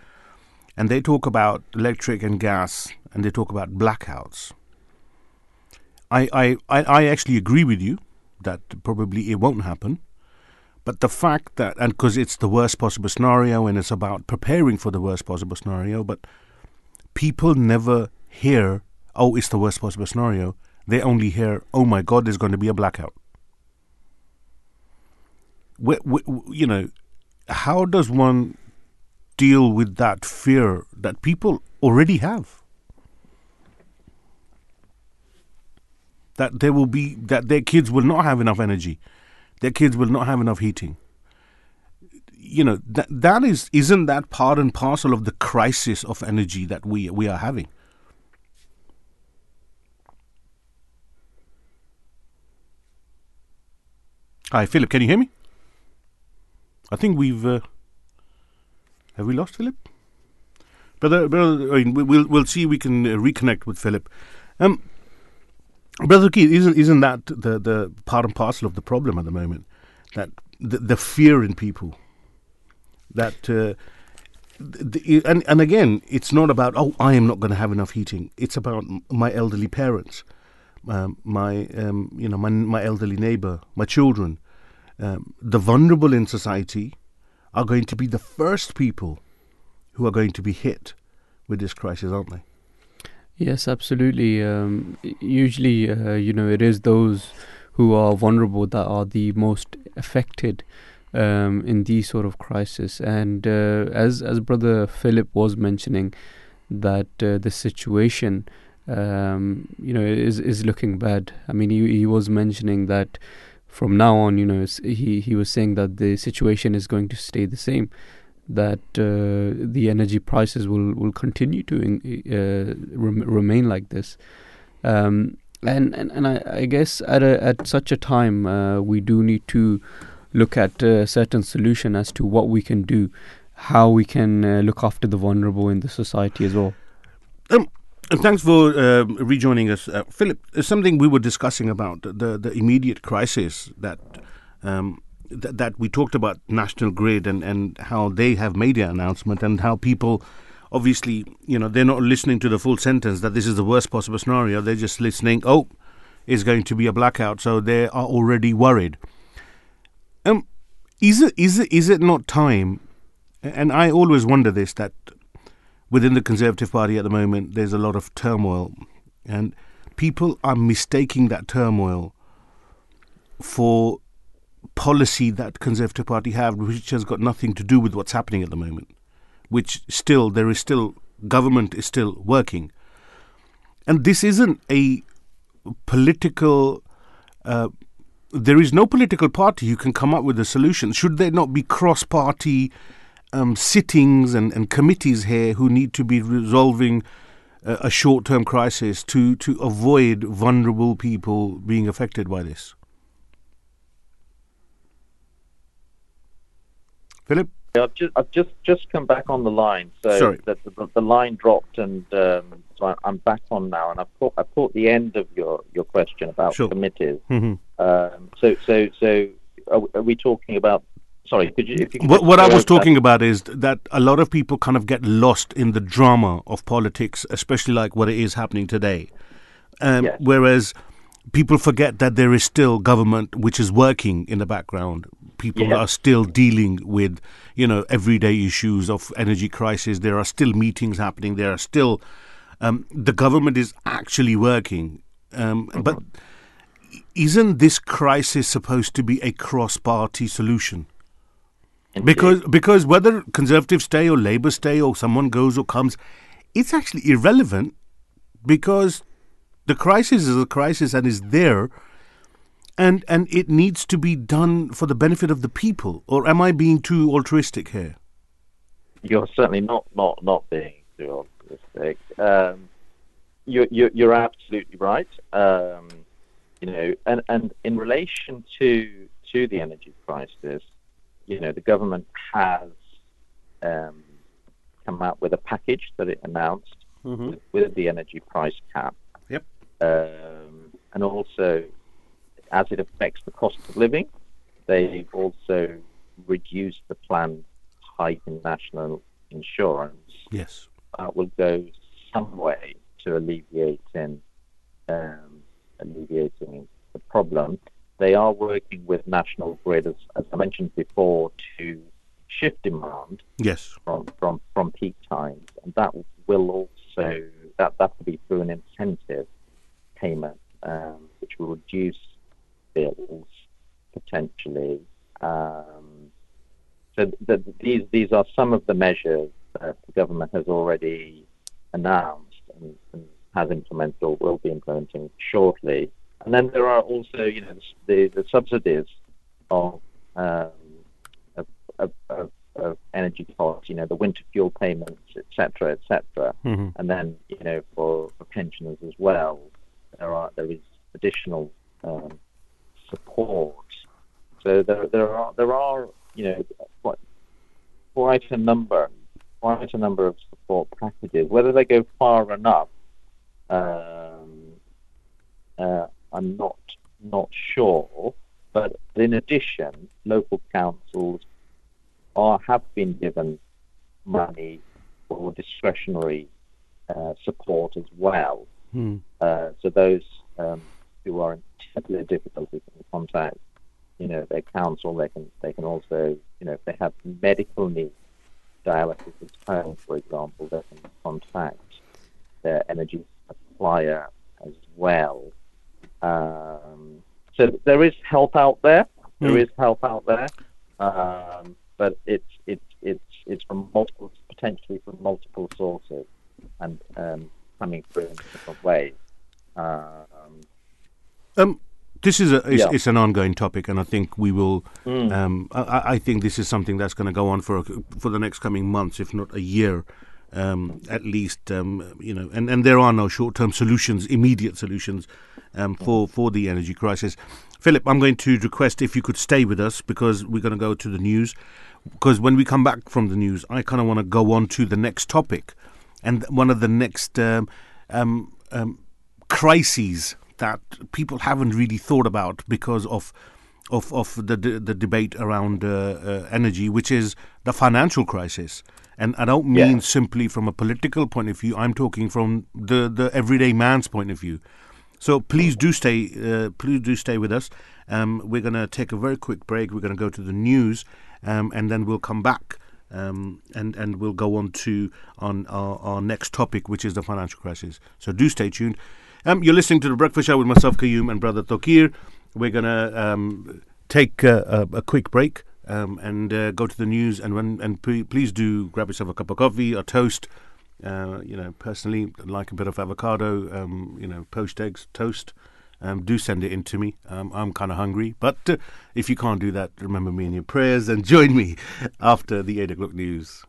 and they talk about electric and gas, and they talk about blackouts. I I, I, actually agree with you that probably it won't happen. But the fact that, and because it's the worst possible scenario and it's about preparing for the worst possible scenario, but people never hear, oh, it's the worst possible scenario. They only hear, oh my God, there's going to be a blackout. Wh- wh- you know, how does one deal with that fear that people already have? That there will be, that their kids will not have enough energy, their kids will not have enough heating. You know, that, that is, isn't that part and parcel of the crisis of energy that we, we are having? Hi, Philip. Can you hear me? I think we've. Uh, have we lost Philip? Brother, brother, I mean, we- we'll we'll see. We can uh, reconnect with Philip. Um, brother Keith, isn't isn't that the the part and parcel of the problem at the moment? That the, the fear in people. That. Uh, the, and and again, it's not about oh I am not going to have enough heating. It's about my elderly parents, um, my um, you know my my elderly neighbor, my children, um, the vulnerable in society are going to be the first people who are going to be hit with this crisis, aren't they? Yes, absolutely. Um, usually, uh, you know, it is those who are vulnerable that are the most affected um, in these sort of crisis. And uh, as as Brother Philip was mentioning, that uh, the situation, um, you know, is is looking bad. I mean, he he was mentioning that from now on, you know, he he was saying that the situation is going to stay the same that uh, the energy prices will, will continue to in, uh, rem- remain like this. Um, And and, and I, I guess at a, at such a time uh, we do need to look at a certain solution as to what we can do, how we can uh, look after the vulnerable in the society as well. Um, thanks for uh, rejoining us, uh, Philip. Something we were discussing about the the immediate crisis that um, th- that we talked about National Grid and and how they have made an announcement and how people. Obviously, you know they're not listening to the full sentence that this is the worst possible scenario. They're just listening. Oh, it's going to be a blackout, so they are already worried. Um, is it is it is it not time? And I always wonder this that within the Conservative Party at the moment, there's a lot of turmoil, and people are mistaking that turmoil for policy that Conservative Party have, which has got nothing to do with what's happening at the moment. Which still there is still government is still working, and this isn't a political. Uh, there is no political party who can come up with a solution. Should there not be cross-party um, sittings and, and committees here who need to be resolving a, a short-term crisis to to avoid vulnerable people being affected by this? Philip, I've just I've just just come back on the line, so Sorry. the, the, the line dropped, and um, so I, I'm back on now, and I've caught I caught the end of your, your question about Sure. committees. Mhm. Um, so so so are, are we talking about? Sorry, could you? If you could what, what I was over that? talking about is that a lot of people kind of get lost in the drama of politics, especially like what it is happening today. Um, Yes. Whereas people forget that there is still government which is working in the background. People Yeah. are still dealing with, you know, everyday issues of energy crisis. There are still meetings happening. There are still, um, the government is actually working. Um, But isn't this crisis supposed to be a cross-party solution? Indeed. Because because whether Conservatives stay or Labour stay or someone goes or comes, it's actually irrelevant because the crisis is a crisis and is there and and it needs to be done for the benefit of the people. Or am I being too altruistic here? you're certainly not not not being too optimistic. Um, you're, you're you're absolutely right. Um, you know, and and in relation to to the energy crisis, you know, the government has um, come out with a package that it announced with, with the energy price cap. Yep. Um, and also, as it affects the cost of living, they've also reduced the planned hike in national insurance. Yes. That will go some way to alleviating um, alleviating the problem. They are working with National Grid, as, as I mentioned before, to shift demand Yes. from, from, from peak times, and that will also that that will be through an incentive payment, um, which will reduce bills potentially. Um, so th- these these are some of the measures that the government has already announced and, and has implemented or will be implementing shortly. And then there are also, you know, the, the subsidies of, um, of, of, of, of energy costs, you know, the winter fuel payments, etc., etc. Mhm. And then, you know, for, for pensioners as well, there are there is additional um, support. So there, there are there are you know quite, quite a number quite a number of support packages. Whether they go far enough, um, uh, I'm not not sure. But in addition, local councils are have been given money or discretionary uh, support as well. Hmm. Uh, so those um, who are in particular difficulty can contact, you know, their council. They can they can also, you know, if they have medical needs, dialysis at home, for example, they can contact their energy supplier as well. Um, so there is help out there. There Hmm. is help out there, um, but it's it's it's it's from multiple potentially from multiple sources and um, coming through in different ways. Um, Um, this is a it's, Yeah. it's an ongoing topic, and I think we will. Mm. Um, I, I- think this is something that's going to go on for a- for the next coming months, if not a year. um, at least um, you know, and, and there are no short-term solutions, immediate solutions um, for for the energy crisis. Philip, I'm going to request if you could stay with us because we're going to go to the news. Because when we come back from the news, I kind of want to go on to the next topic, and one of the next um, um, um, crises that people haven't really thought about because of of of the the, the debate around uh, uh, energy, which is the financial crisis. And I don't mean Yeah. simply from a political point of view. I'm talking from the the everyday man's point of view. So please do stay. Uh, please do stay with us. Um, we're going to take a very quick break. We're going to go to the news, um, and then we'll come back. Um, and and we'll go on to on our, our next topic, which is the financial crisis. So do stay tuned. Um, you're listening to the Breakfast Show with myself, Kayum, and brother Tokir. We're gonna um, take uh, a, a quick break um, and uh, go to the news. And when and p- please do grab yourself a cup of coffee, a toast. Uh, you know, personally, I like a bit of avocado. Um, you know, poached eggs, toast. Um, do send it in to me. Um, I'm kind of hungry, but uh, if you can't do that, remember me in your prayers and join me after the eight o'clock news.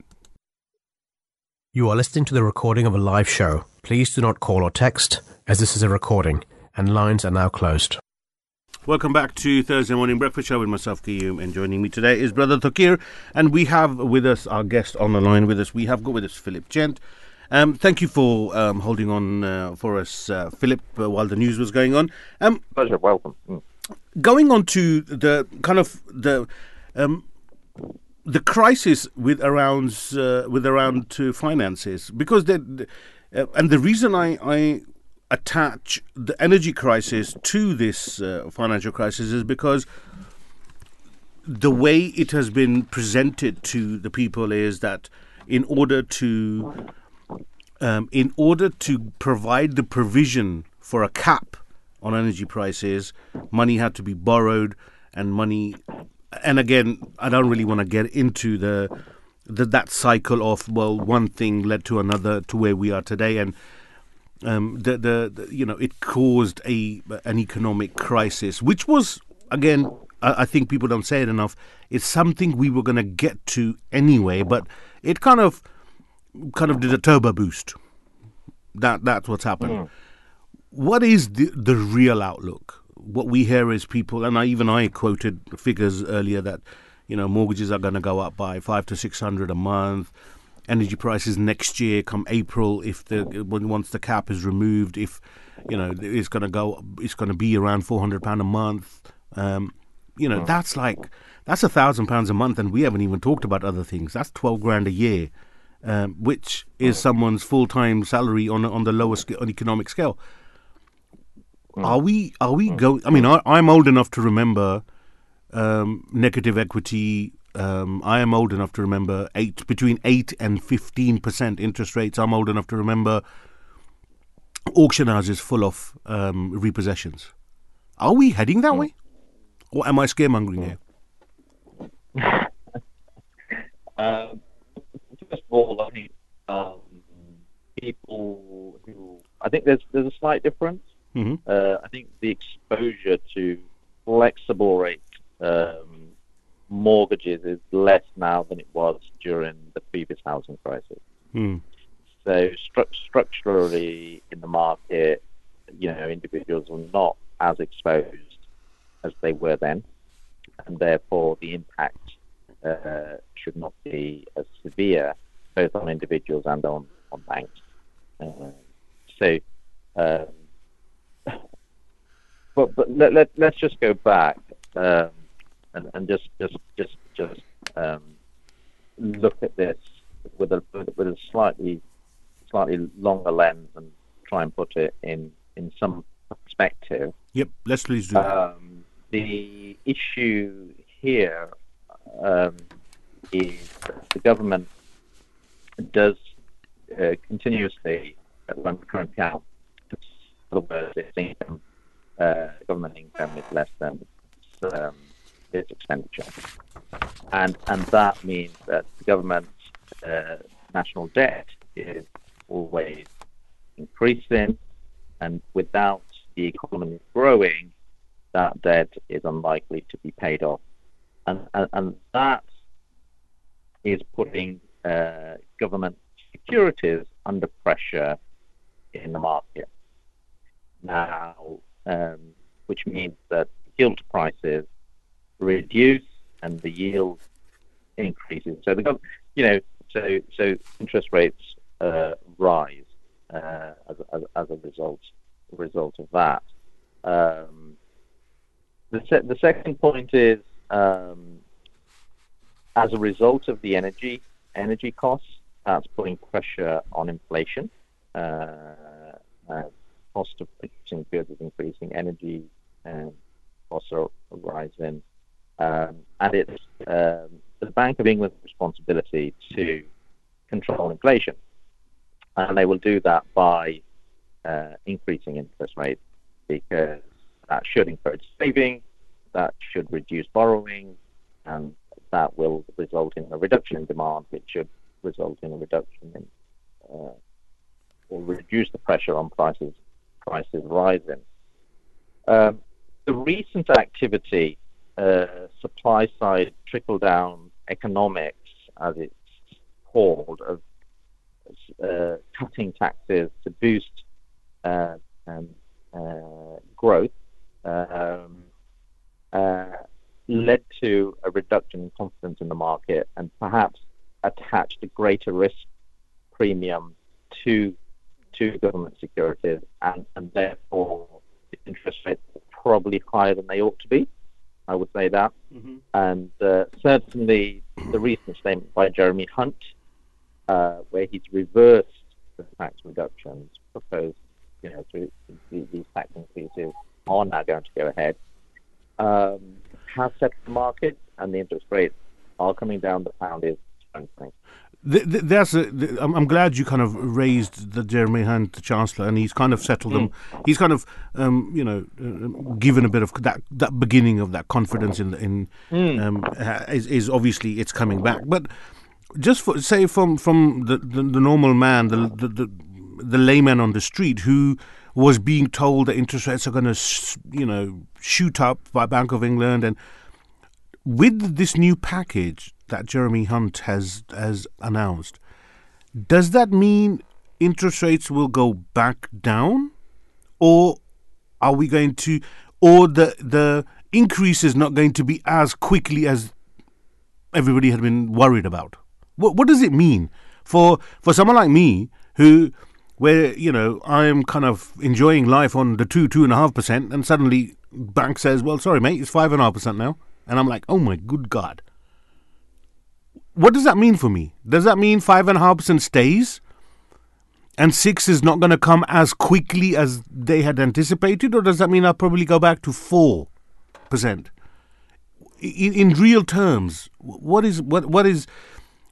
You are listening to the recording of a live show. Please do not call or text, as this is a recording, and lines are now closed. Welcome back to Thursday Morning Breakfast Show with myself, Kayum, and joining me today is Brother Tokir, and we have with us our guest on the line with us. We have got with us Philip Gent. Um, thank you for um, holding on uh, for us, uh, Philip, uh, while the news was going on. Um, Pleasure, welcome. Mm. going on to the kind of the um, the crisis with around uh, with around to finances because the uh, and the reason I, I attach the energy crisis to this uh, financial crisis is because the way it has been presented to the people is that in order to um, in order to provide the provision for a cap on energy prices, money had to be borrowed, and money. And again, I don't really want to get into the, the that cycle of well, one thing led to another to where we are today, and um, the, the the you know it caused a an economic crisis, which was again I, I think people don't say it enough. It's something we were going to get to anyway, but it kind of kind of did a turbo boost. That that's what's happened. What is the the real outlook? What we hear is people, and I, even I quoted figures earlier that you know mortgages are going to go up by five to six hundred a month. Energy prices next year, come April, if the once the cap is removed, if you know it's going to go, it's going to be around four hundred pound a month. Um, you know that's like that's a thousand pounds a month, and we haven't even talked about other things. That's twelve grand a year, um, which is someone's full time salary on on the lowest on economic scale. Are we are we go? I mean, I, I'm old enough to remember um, negative equity. Um, I am old enough to remember eight between eight and fifteen percent interest rates. I'm old enough to remember auction houses full of um, repossessions. Are we heading that way, or am I scaremongering here? Um, first of all, I think um, people who I think there's there's a slight difference. Mhm. Uh, I think the exposure to flexible rate um, mortgages is less now than it was during the previous housing crisis. Hmm. So stru- structurally in the market, you know, individuals are not as exposed as they were then, and therefore the impact uh, should not be as severe both on individuals and on, on banks. Uh, so, um, but but let, let let's just go back um, and and just just just just um, look at this with a with, a slightly slightly longer lens and try and put it in in some perspective. Yep, let's please do. Um, the issue here um, is that the government does uh, continuously run the current account. In other words, its income, uh, government income is less than its, um, its expenditure, and and that means that the government's uh, national debt is always increasing, and without the economy growing, that debt is unlikely to be paid off. And, and, and that is putting uh, government securities under pressure in the market. Now, um, which means that gilt prices reduce and the yield increases. So the you know so so interest rates uh, rise uh, as, as as a result result of that. Um, the se- the second point is um, as a result of the energy energy costs, that's putting pressure on inflation. Uh, cost of producing goods is increasing, energy um, costs are rising, um, and it's um, the Bank of England's responsibility to control inflation, and they will do that by uh, increasing interest rates because that should encourage saving, that should reduce borrowing, and that will result in a reduction in demand, which should result in a reduction in uh, or reduce the pressure on prices prices rising. Um, the recent activity, uh, supply side trickle down economics, as it's called, of uh, cutting taxes to boost uh, um, uh, growth, um, uh, led to a reduction in confidence in the market and perhaps attached a greater risk premium to to government securities, and, and therefore the interest rates are probably higher than they ought to be. I would say that. And uh, certainly the recent statement by Jeremy Hunt, uh, where he's reversed the tax reductions proposed, you know, through these these tax increases are now going to go ahead, um, has set the market, and the interest rates are coming down. The pound is strengthening. Th- th- That's a, th- I'm, I'm glad you kind of raised the Jeremy Hunt, the Chancellor, and he's kind of settled them. He's kind of, um, you know, uh, given a bit of that that beginning of that confidence in in um, ha- is, is obviously it's coming back. But just for say from from the, the, the normal man, the, the the the layman on the street who was being told that interest rates are going to, you know, shoot up by Bank of England and with this new package that Jeremy Hunt has has announced, does that mean interest rates will go back down, or are we going to, or the the increase is not going to be as quickly as everybody had been worried about? What what does it mean for for someone like me who where you know I am kind of enjoying life on the two two and a half percent, and suddenly bank says, "Well, sorry, mate, it's five and a half percent now," and I'm like, "Oh my good god." What does that mean for me? Does that mean five and a half percent stays, and six is not going to come as quickly as they had anticipated, or does that mean I'll probably go back to four percent? In, in real terms, what is what what is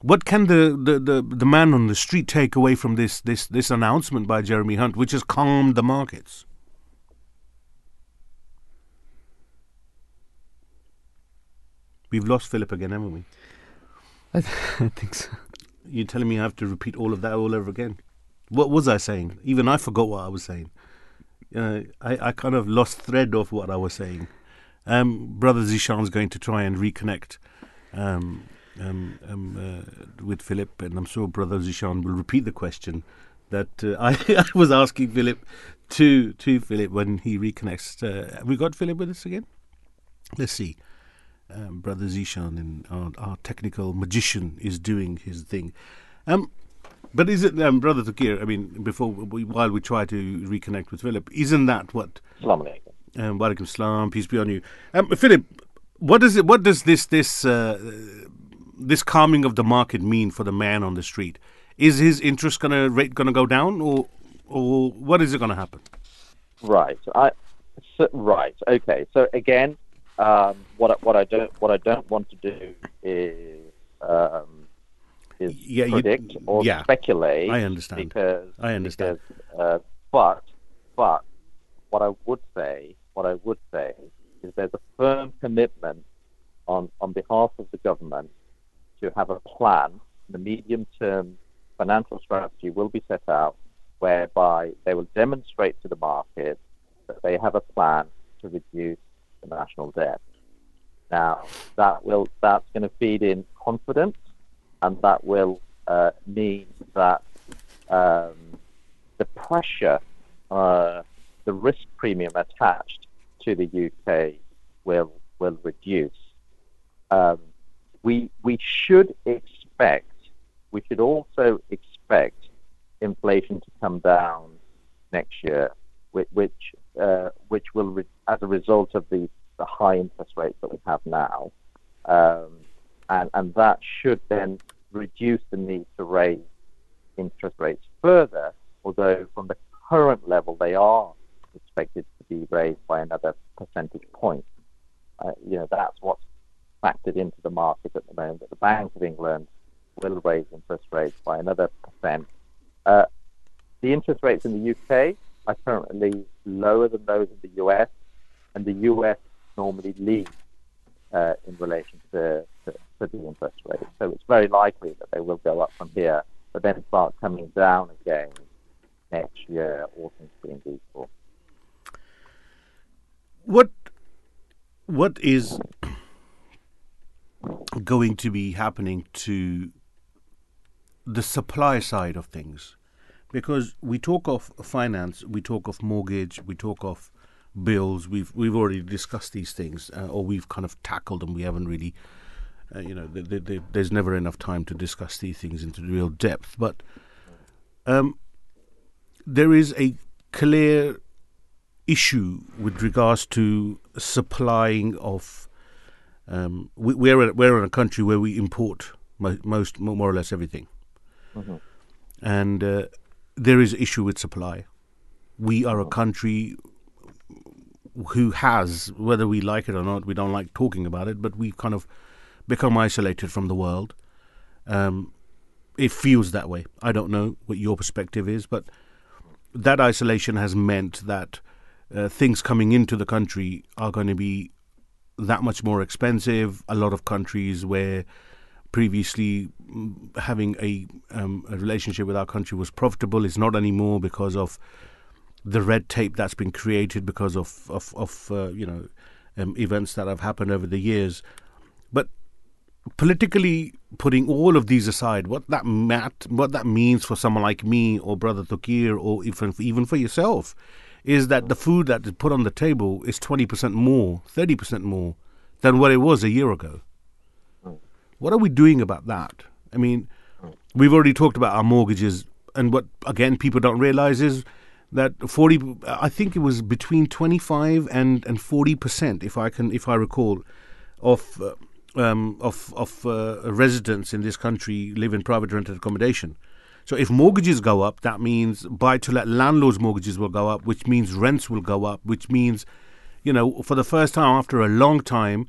what can the, the, the, the man on the street take away from this, this, this announcement by Jeremy Hunt, which has calmed the markets? We've lost Philip again, haven't we? I, th- I think so. You're telling me I have to repeat all of that all over again? What was I saying? Even I forgot what I was saying. Uh, I, I kind of lost thread of what I was saying. Um, Brother Zishan's going to try and reconnect um, um, um, uh, with Philip, and I'm sure Brother Zishan will repeat the question that uh, I, I was asking Philip to to Philip when he reconnects. Uh, have we got Philip with us again? Let's see. Um, Brother Zishan and our, our technical magician is doing his thing. Um, but is it, um, Brother Tokir? I mean, before we, while we try to reconnect with Philip, isn't that what Assalamu alaikum. um, Walaikum salam, peace be on you. Um, Philip, what does it? What does this this uh, this calming of the market mean for the man on the street? Is his interest gonna rate gonna go down, or or what is it gonna happen? Right. I so, right. Okay. So again, um, what I, what I don't what I don't want to do is um, is Yeah, you- predict or yeah. speculate. I understand. Because I understand. Because, uh, but but what I would say what I would say is there's a firm commitment on on behalf of the government to have a plan. The medium term financial strategy will be set out whereby they will demonstrate to the market that they have a plan to reduce the national debt. Now, that will that's going to feed in confidence, and that will uh, mean that um, the pressure, uh, the risk premium attached to the UK will will reduce. Um, we we should expect, we should also expect inflation to come down next year, which which, uh, which will, re- as a result of the, the high interest rates that we have now, um, and and that should then reduce the need to raise interest rates further. Although from the current level, they are expected to be raised by another percentage point. Uh, you know that's what's factored into the market at the moment. That the Bank of England will raise interest rates by another percent. Uh, the interest rates in the UK are currently lower than those in the US, and the US normally leads uh, in relation to, to, to the interest rate. So it's very likely that they will go up from here, but then start coming down again next year, all things being equal. What what is going to be happening to the supply side of things? Because we talk of finance, we talk of mortgage, we talk of bills. We've we've already discussed these things, uh, or we've kind of tackled them. We haven't really, uh, you know, th th th there's never enough time to discuss these things into real depth. But um, there is a clear issue with regards to supplying of. Um, we, we're a, we're in a country where we import mo- most more or less everything, Mhm. and uh, there is issue with supply. We are a country who has, whether we like it or not, we don't like talking about it, but we've kind of become isolated from the world. Um, it feels that way. I don't know what your perspective is, but that isolation has meant that uh, things coming into the country are going to be that much more expensive. A lot of countries where previously mm, having a, um, a relationship with our country was profitable is not anymore because of the red tape that's been created because of of, of uh, you know um, events that have happened over the years. But politically, putting all of these aside, what that mat, what that means for someone like me or Brother Tokir or even even for yourself, is that the food that is put on the table is twenty percent more, thirty percent more than what it was a year ago. What are we doing about that? I mean, we've already talked about our mortgages, and what again people don't realize is that 40 i think it was between 25 and and 40 percent if i can if i recall of uh, um, of of uh, residents in this country live in private rented accommodation so if mortgages go up that means buy to let landlords mortgages will go up which means rents will go up which means you know for the first time after a long time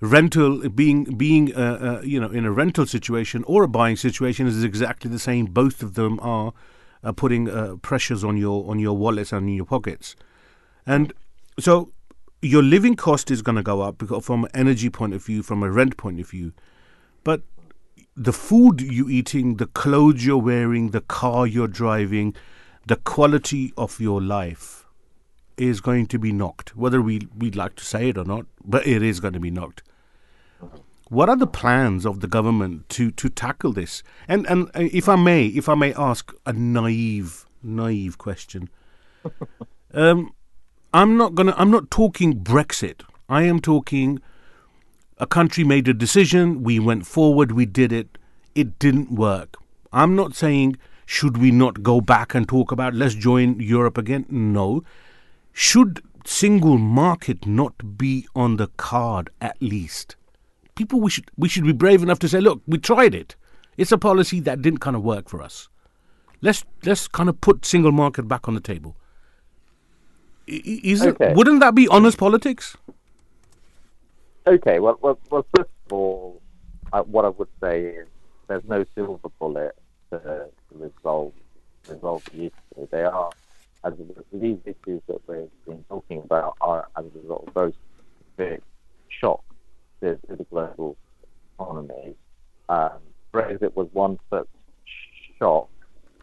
rental being being uh, uh, you know in a rental situation or a buying situation is exactly the same both of them are uh, putting pressures on your on your wallets and in your pockets, and so your living cost is going to go up because from an energy point of view, from a rent point of view, but the food you're eating, the clothes you're wearing, the car you're driving, the quality of your life is going to be knocked. Whether we we'd like to say it or not, but it is going to be knocked. What are the plans of the government to, to tackle this? And and uh, if I may, if I may ask a naive naive question, um, I'm not gonna. I'm not talking Brexit. I am talking. A country made a decision. We went forward. We did it. It didn't work. I'm not saying should we not go back and talk about let's join Europe again. No. Should single market not be on the card at least? People we should we should be brave enough to say, look, we tried it. It's a policy that didn't kind of work for us. Let's let's kind of put single market back on the table. I- i- Is Okay. it, wouldn't that be honest politics? Okay, well, well, well first of all, uh, what I would say is there's no silver bullet to, to resolve resolve the issue. They are, as a- these issues that we've been talking about are as a result of very specific shocks to, the global economy. Um, Brexit was one such shock,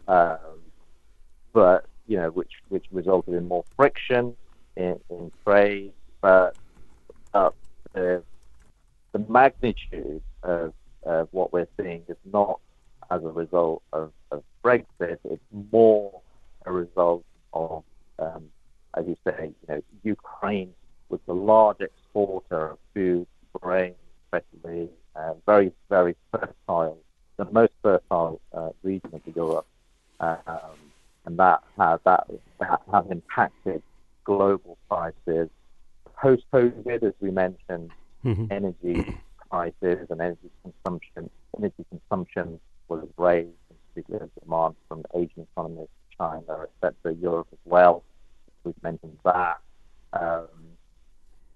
um, but you know, which which resulted in more friction in, in trade, but uh, the, the magnitude of, of what we're seeing is not as a result of, of Brexit. It's more a result of, um, as you say, you know, Ukraine was the large exporter of food, grain, especially, uh, very, very fertile, the most fertile uh, region of Europe, um, and that has that that has impacted global prices. Post COVID, as we mentioned, Mhm. energy prices and energy consumption, energy consumption was raised, in particular demand from Asian economies, China, etc., Europe as well. We've mentioned that. Um,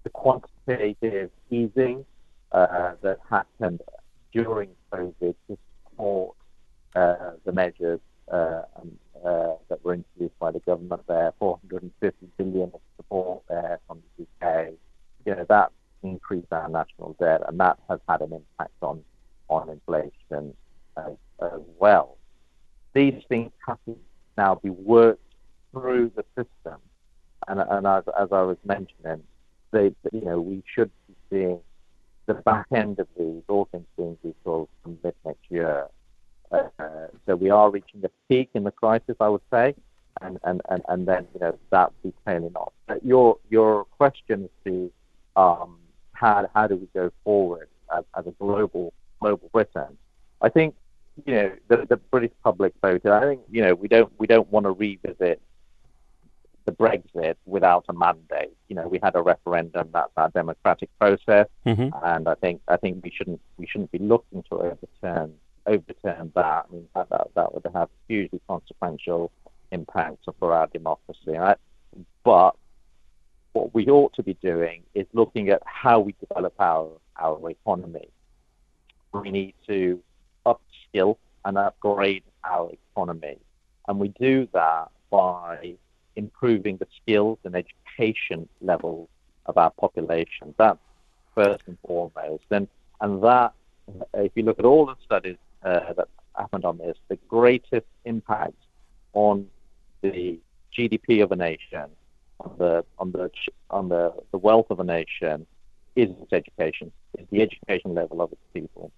the quantitative easing uh, that happened during COVID to support uh, the measures um, that were introduced by the government there, 450 billion of support there from the UK. You know, that increased our national debt, and that has had an impact on on inflation as, as well. These things have to now be worked through the system, and, and as, as I was mentioning, they, you know, we should be seeing the back end of these, all things being equal, from mid next year. Uh, so we are reaching a peak in the crisis, I would say, and, and, and, and then you know that will be tailing off. But your your question to um, how how do we go forward as, as a global global Britain? I think you know the, the British public voted. I think you know we don't we don't want to revisit the Brexit without a mandate. You know we had a referendum. That's our democratic process, Mhm. and I think I think we shouldn't we shouldn't be looking to overturn overturn that. I mean that that, that would have hugely consequential impacts for our democracy. Right? But what we ought to be doing is looking at how we develop our our economy. We need to upskill and upgrade our economy, and we do that by improving the skills and education levels of our population. That's first and foremost, and and that if you look at all the studies uh, that happened on this, the greatest impact on the GDP of a nation, on the on the on the, the wealth of a nation, is its education, is the education level of its people.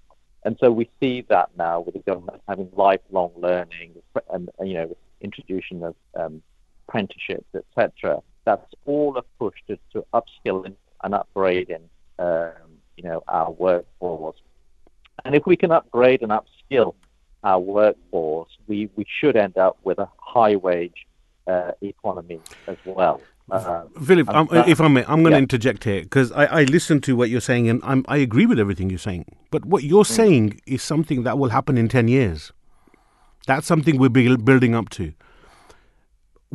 And so we see that now with the government having lifelong learning and you know introduction of um, apprenticeships, etc. That's all a push to, to upskilling and upgrading um, you know our workforce. And if we can upgrade and upskill our workforce, we, we should end up with a high wage uh, economy as well. Um, Philip, um, that- if I may, I'm going to yeah. interject here because I, I listen to what you're saying and I'm, I agree with everything you're saying. But what you're saying is something that will happen in 10 years. That's something we're buil- building up to.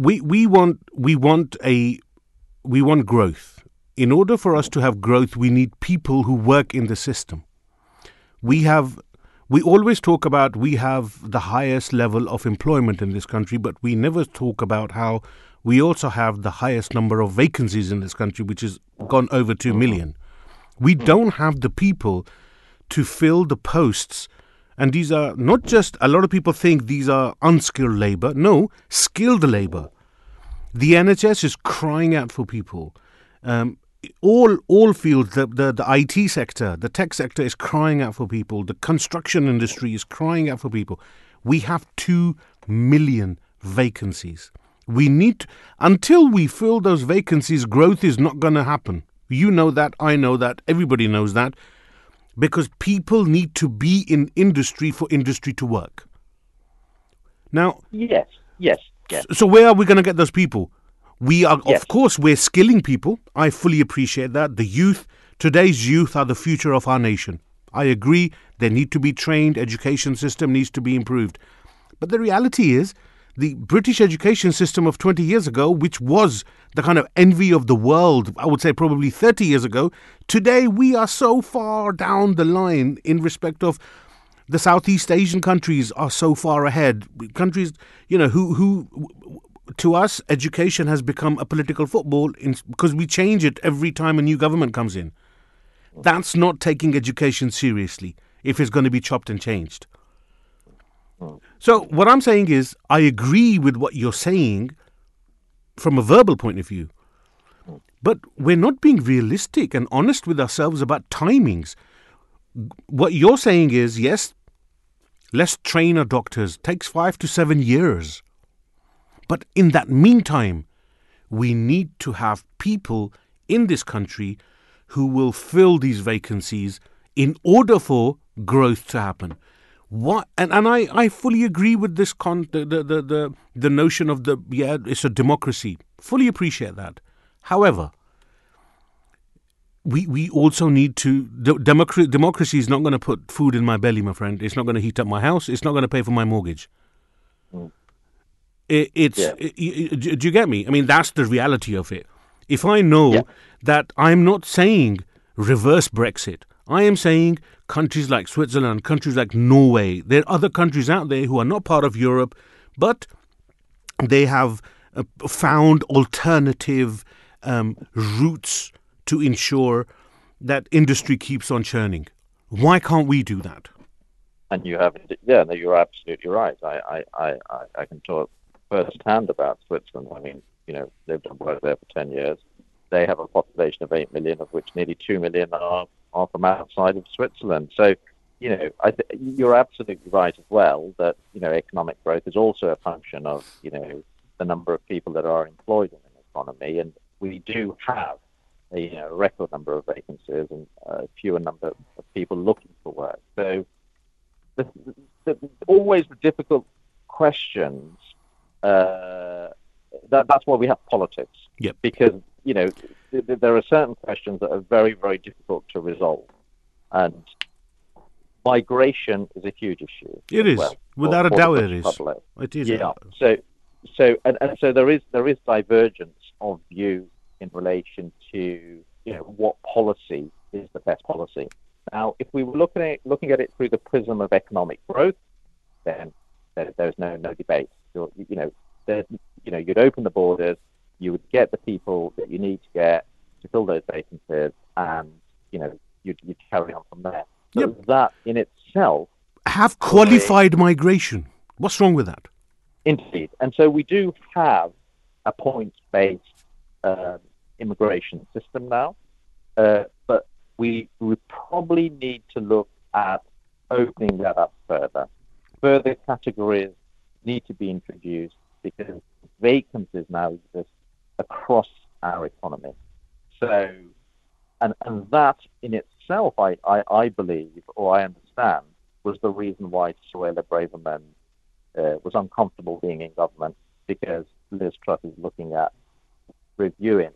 We, we, want, we, want a, we want growth. In order for us to have growth, we need people who work in the system. We have we always talk about we have the highest level of employment in this country, but we never talk about how we also have the highest number of vacancies in this country, which has gone over 2 million. We don't have the people to fill the posts. And these are not just, a lot of people think these are unskilled labor. No, skilled labor. The NHS is crying out for people. Um, all all fields, the, the, the IT sector, the tech sector is crying out for people. The construction industry is crying out for people. We have two million vacancies. We need, until we fill those vacancies, growth is not going to happen. You know that, I know that, everybody knows that, because people need to be in industry for industry to work. Now, yes, yes, yes. so where are we going to get those people? We are, Yes. of course, we're skilling people. I fully appreciate that. The youth, today's youth, are the future of our nation. I agree. They need to be trained. Education system needs to be improved. But the reality is, the British education system of 20 years ago, which was the kind of envy of the world, I would say probably 30 years ago, today we are so far down the line in respect of the Southeast Asian countries are so far ahead. Countries, you know, who who to us education has become a political football in, because we change it every time a new government comes in. That's not taking education seriously if it's going to be chopped and changed. So what I'm saying is I agree with what you're saying from a verbal point of view. But we're not being realistic and honest with ourselves about timings. What you're saying is yes, Let's train our doctors. Takes five to seven years. But in that meantime, we need to have people in this country who will fill these vacancies in order for growth to happen. What and, and I, I fully agree with this con the, the, the, the, the notion of the yeah it's a democracy. Fully appreciate that. However, we we also need to de- democracy democracy is not going to put food in my belly, my friend. It's not going to heat up my house. It's not going to pay for my mortgage. Mm. It, it's Yeah. i- i- do do you get me? I mean, that's the reality of it. If I know Yeah. that I'm not saying reverse Brexit, I am saying countries like Switzerland, countries like Norway. There are other countries out there who are not part of Europe, but they have uh, found alternative um, routes to ensure that industry keeps on churning. Why can't we do that? And you have, yeah, no, you're absolutely right. I, I, I, I- I can talk firsthand about Switzerland. I mean, you know, they've done work there for 10 years. They have a population of 8 million, of which nearly 2 million are, are from outside of Switzerland. So, you know, I th- you're absolutely right as well that, you know, economic growth is also a function of, you know, the number of people that are employed in an economy. And we do have a you know, record number of vacancies and a fewer number of people looking for work. So, the, the, always the difficult questions. Uh, that, that's why we have politics. Yep. Because you know there are certain questions that are very very difficult to resolve, and migration is a huge issue. It is. well Without for- a doubt, it is. public. It is. Yeah. So, so and, and so there is there is divergence of view in relation to you know what policy is the best policy. Now, if we were looking at looking at it through the prism of economic growth, then there, there's no no debate. You're, you know, you know, you'd open the borders, you would get the people that you need to get to fill those vacancies, and you know, you'd, you'd carry on from there. So Yep. that in itself Have qualified migration. What's wrong with that? Indeed. And so we do have a points based uh, immigration system now, uh, but we, we probably need to look at opening that up further. Further categories need to be introduced because vacancies now exist across our economy. So, and, and that in itself, I, I, I believe, or I understand, was the reason why Suella Braverman uh, was uncomfortable being in government because Liz Truss is looking at reviewing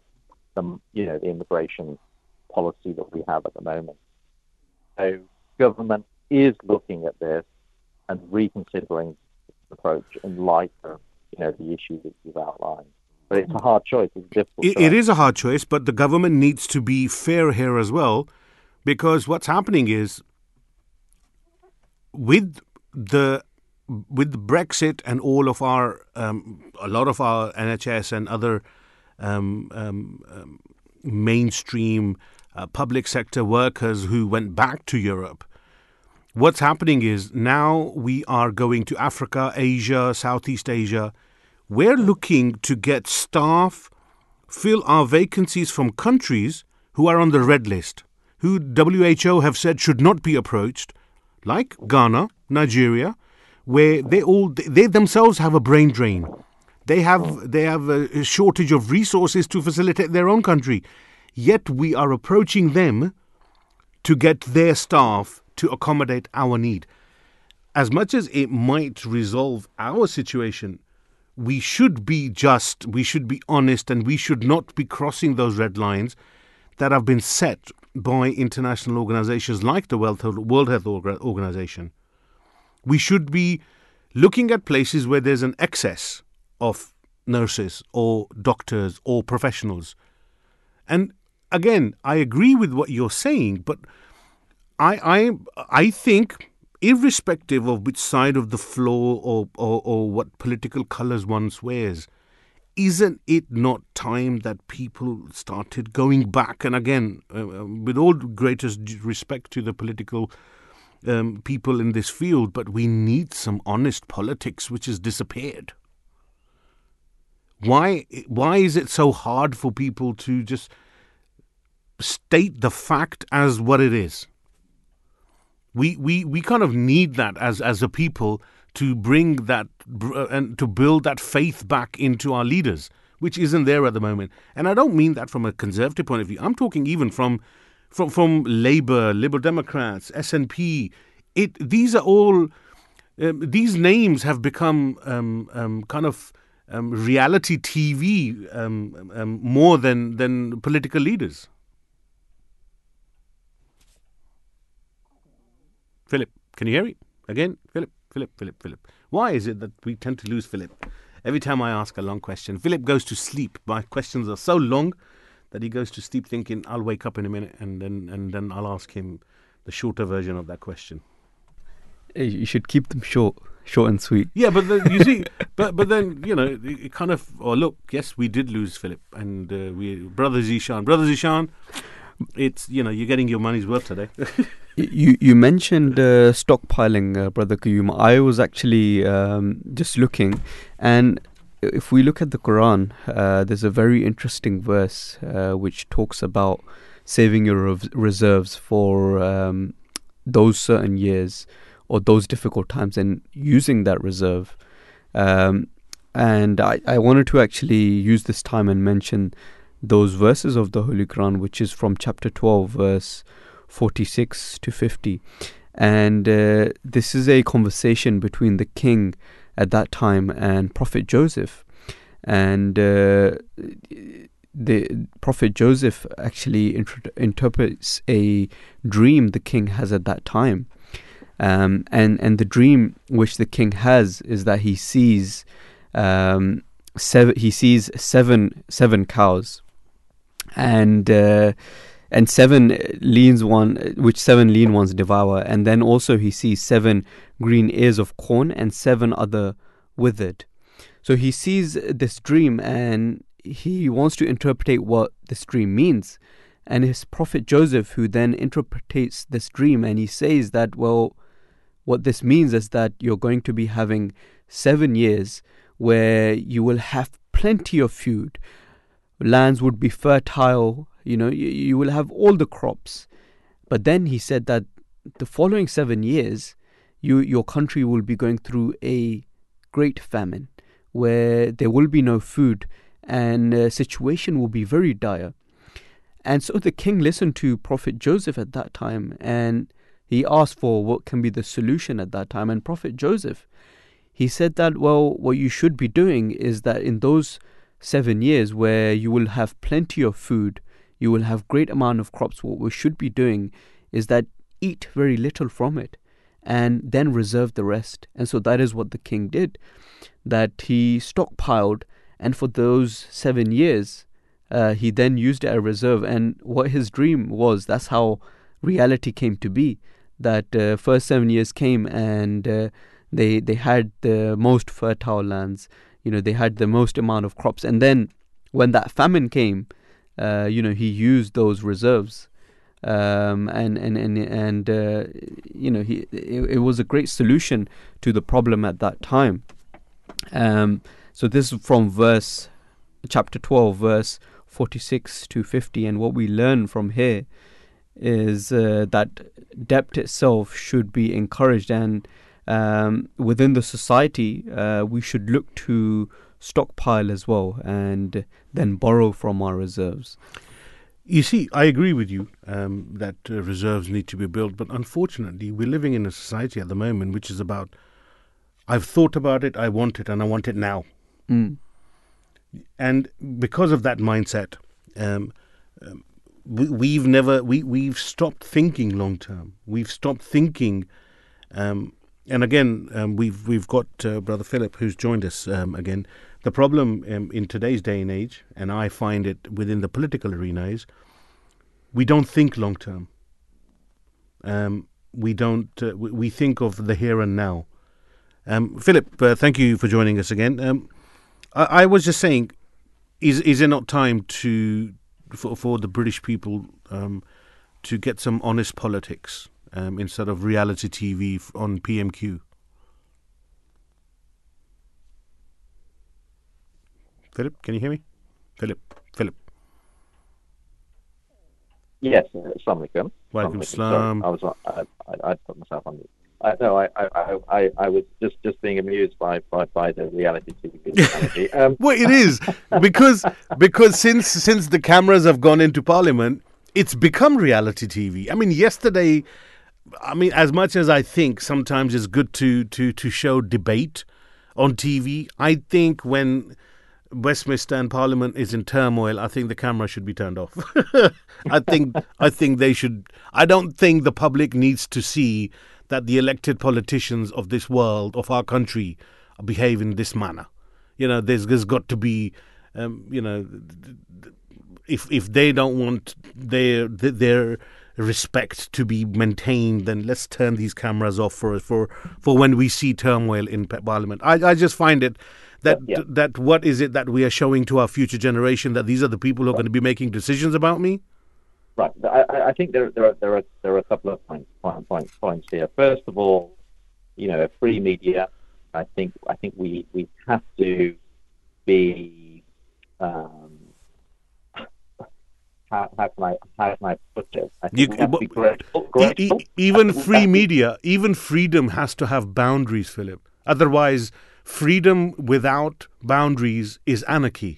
the you know the immigration policy that we have at the moment. So government is looking at this and reconsidering its approach in light of you know the issues that you've outlined. But it's a hard choice. It's difficult. It, it is a hard choice, but the government needs to be fair here as well, because what's happening is with the with Brexit and all of our um, a lot of our NHS and other um, um, um, mainstream uh, public sector workers who went back to Europe. What's happening is now we are going to Africa, Asia, Southeast Asia. We're looking to get staff, fill our vacancies from countries who are on the red list, who WHO have said should not be approached, like Ghana, Nigeria, where they all they themselves have a brain drain. They have they have a shortage of resources to facilitate their own country. Yet we are approaching them to get their staff to accommodate our need. As much as it might resolve our situation, we should be just, we should be honest, and we should not be crossing those red lines that have been set by international organizations like the World Health Organization. We should be looking at places where there's an excess of nurses or doctors or professionals. And again, I agree with what you're saying, but I I I think irrespective of which side of the floor or, or, or what political colours one wears, isn't it not time that people started going back? And again, uh, uh, with all greatest respect to the political um, people in this field, but we need some honest politics, which has disappeared. Why why is it so hard for people to just state the fact as what it is? We we we kind of need that as as a people to bring that uh, and to build that faith back into our leaders, which isn't there at the moment. And I don't mean that from a conservative point of view. I'm talking even from from from Labour, Liberal Democrats, SNP. It these are all um, these names have become um, um, kind of um, reality TV um, um, more than than political leaders. Philip, can you hear me again? Philip, Philip, Philip, Philip. Why is it that we tend to lose Philip? Every time I ask a long question, Philip goes to sleep. My questions are so long that he goes to sleep thinking, "I'll wake up in a minute," and then and then I'll ask him the shorter version of that question. You should keep them short, short and sweet. Yeah, but then, you see, but but then you know, it it kind of. Oh, look, yes, we did lose Philip, and uh, we brother Zishan, brother Zishan. It's you know, you're getting your money's worth today. You you mentioned uh, stockpiling, uh, brother Kayum. I was actually um, just looking, and if we look at the Quran, uh, there's a very interesting verse uh, which talks about saving your reserves for um, those certain years or those difficult times and using that reserve. Um, and I, I wanted to actually use this time and mention those verses of the Holy Quran, which is from chapter 12, verse 46 to 50. And uh, this is a conversation between the king at that time and Prophet Joseph. And uh, the Prophet Joseph actually inter- interprets a dream the king has at that time. Um, and, and the dream which the king has is that he sees um, seven, he sees seven seven cows and uh, and seven leans one which seven lean ones devour. And then also he sees seven green ears of corn and seven other withered. So he sees this dream and he wants to interpret what this dream means. And his prophet joseph who then interprets this dream and he says that well what this means is that you're going to be having seven years where you will have plenty of food lands would be fertile you know you, you will have all the crops. But then he said that the following 7 years you your country will be going through a great famine where there will be no food and uh, situation will be very dire. And so the king listened to prophet joseph at that time and he asked for what can be the solution at that time. And prophet joseph he said that well what you should be doing is that in those seven years where you will have plenty of food you will have great amount of crops what we should be doing is that eat very little from it and then reserve the rest. And so that is what the king did that he stockpiled and for those seven years uh, he then used it as a reserve. And what his dream was that's how reality came to be that uh, first seven years came and uh, they they had the most fertile lands you know they had the most amount of crops. And then when that famine came uh, you know he used those reserves. Um, and and and and uh, you know he it, it was a great solution to the problem at that time. Um, so this is from verse chapter 12 verse 46 to 50 and what we learn from here is uh, that debt itself should be encouraged. And um, within the society uh, we should look to stockpile as well and then borrow from our reserves You see, I agree with you um, that uh, reserves need to be built, but unfortunately, we're living in a society at the moment which is about I've thought about it, I want it, and I want it now. mm. And because of that mindset, um, um, we, we've never we we've stopped thinking long term. We've stopped thinking, um, and again, um, we've we've got uh, brother Philip who's joined us um, again. The problem um, in today's day and age, and I find it within the political arena, is we don't think long term. Um, we don't. Uh, we, think of the here and now. Um, Philip, uh, thank you for joining us again. Um, I, I was just saying, is is it not time to for for the British people to get some honest politics um, instead of reality TV on PMQ? Philip, can you hear me? Philip, Philip. Yes, uh, Assalamu alaikum. Assalamu salam. I was I, I, I put myself on mute. I, no, I, I, I, I, was just, just being amused by, by, by the reality TV. Um, Well, it is because because since since the cameras have gone into Parliament, it's become reality TV. I mean, yesterday, I mean, as much as I think sometimes it's good to to to show debate on TV, I think when Westminster and Parliament is in turmoil, I think the camera should be turned off. I think I think they should. I don't think the public needs to see that the elected politicians of this world of our country behave in this manner. You know, there's there's got to be, um, you know, if if they don't want their their respect to be maintained, then let's turn these cameras off for for for when we see turmoil in Parliament. I I just find it that Yeah. that what is it that we are showing to our future generation that these are the people who are going to be making decisions about me? Right. I, I- think there, there are there are there are a couple of points point, point, points here. First of all, you know, free media. I think I think we, we have to be um, how, how can I how can I put this? I think You- we have to be but- grateful. E- grateful. e- even free media, even freedom has to have boundaries, Philip. Otherwise, freedom without boundaries is anarchy,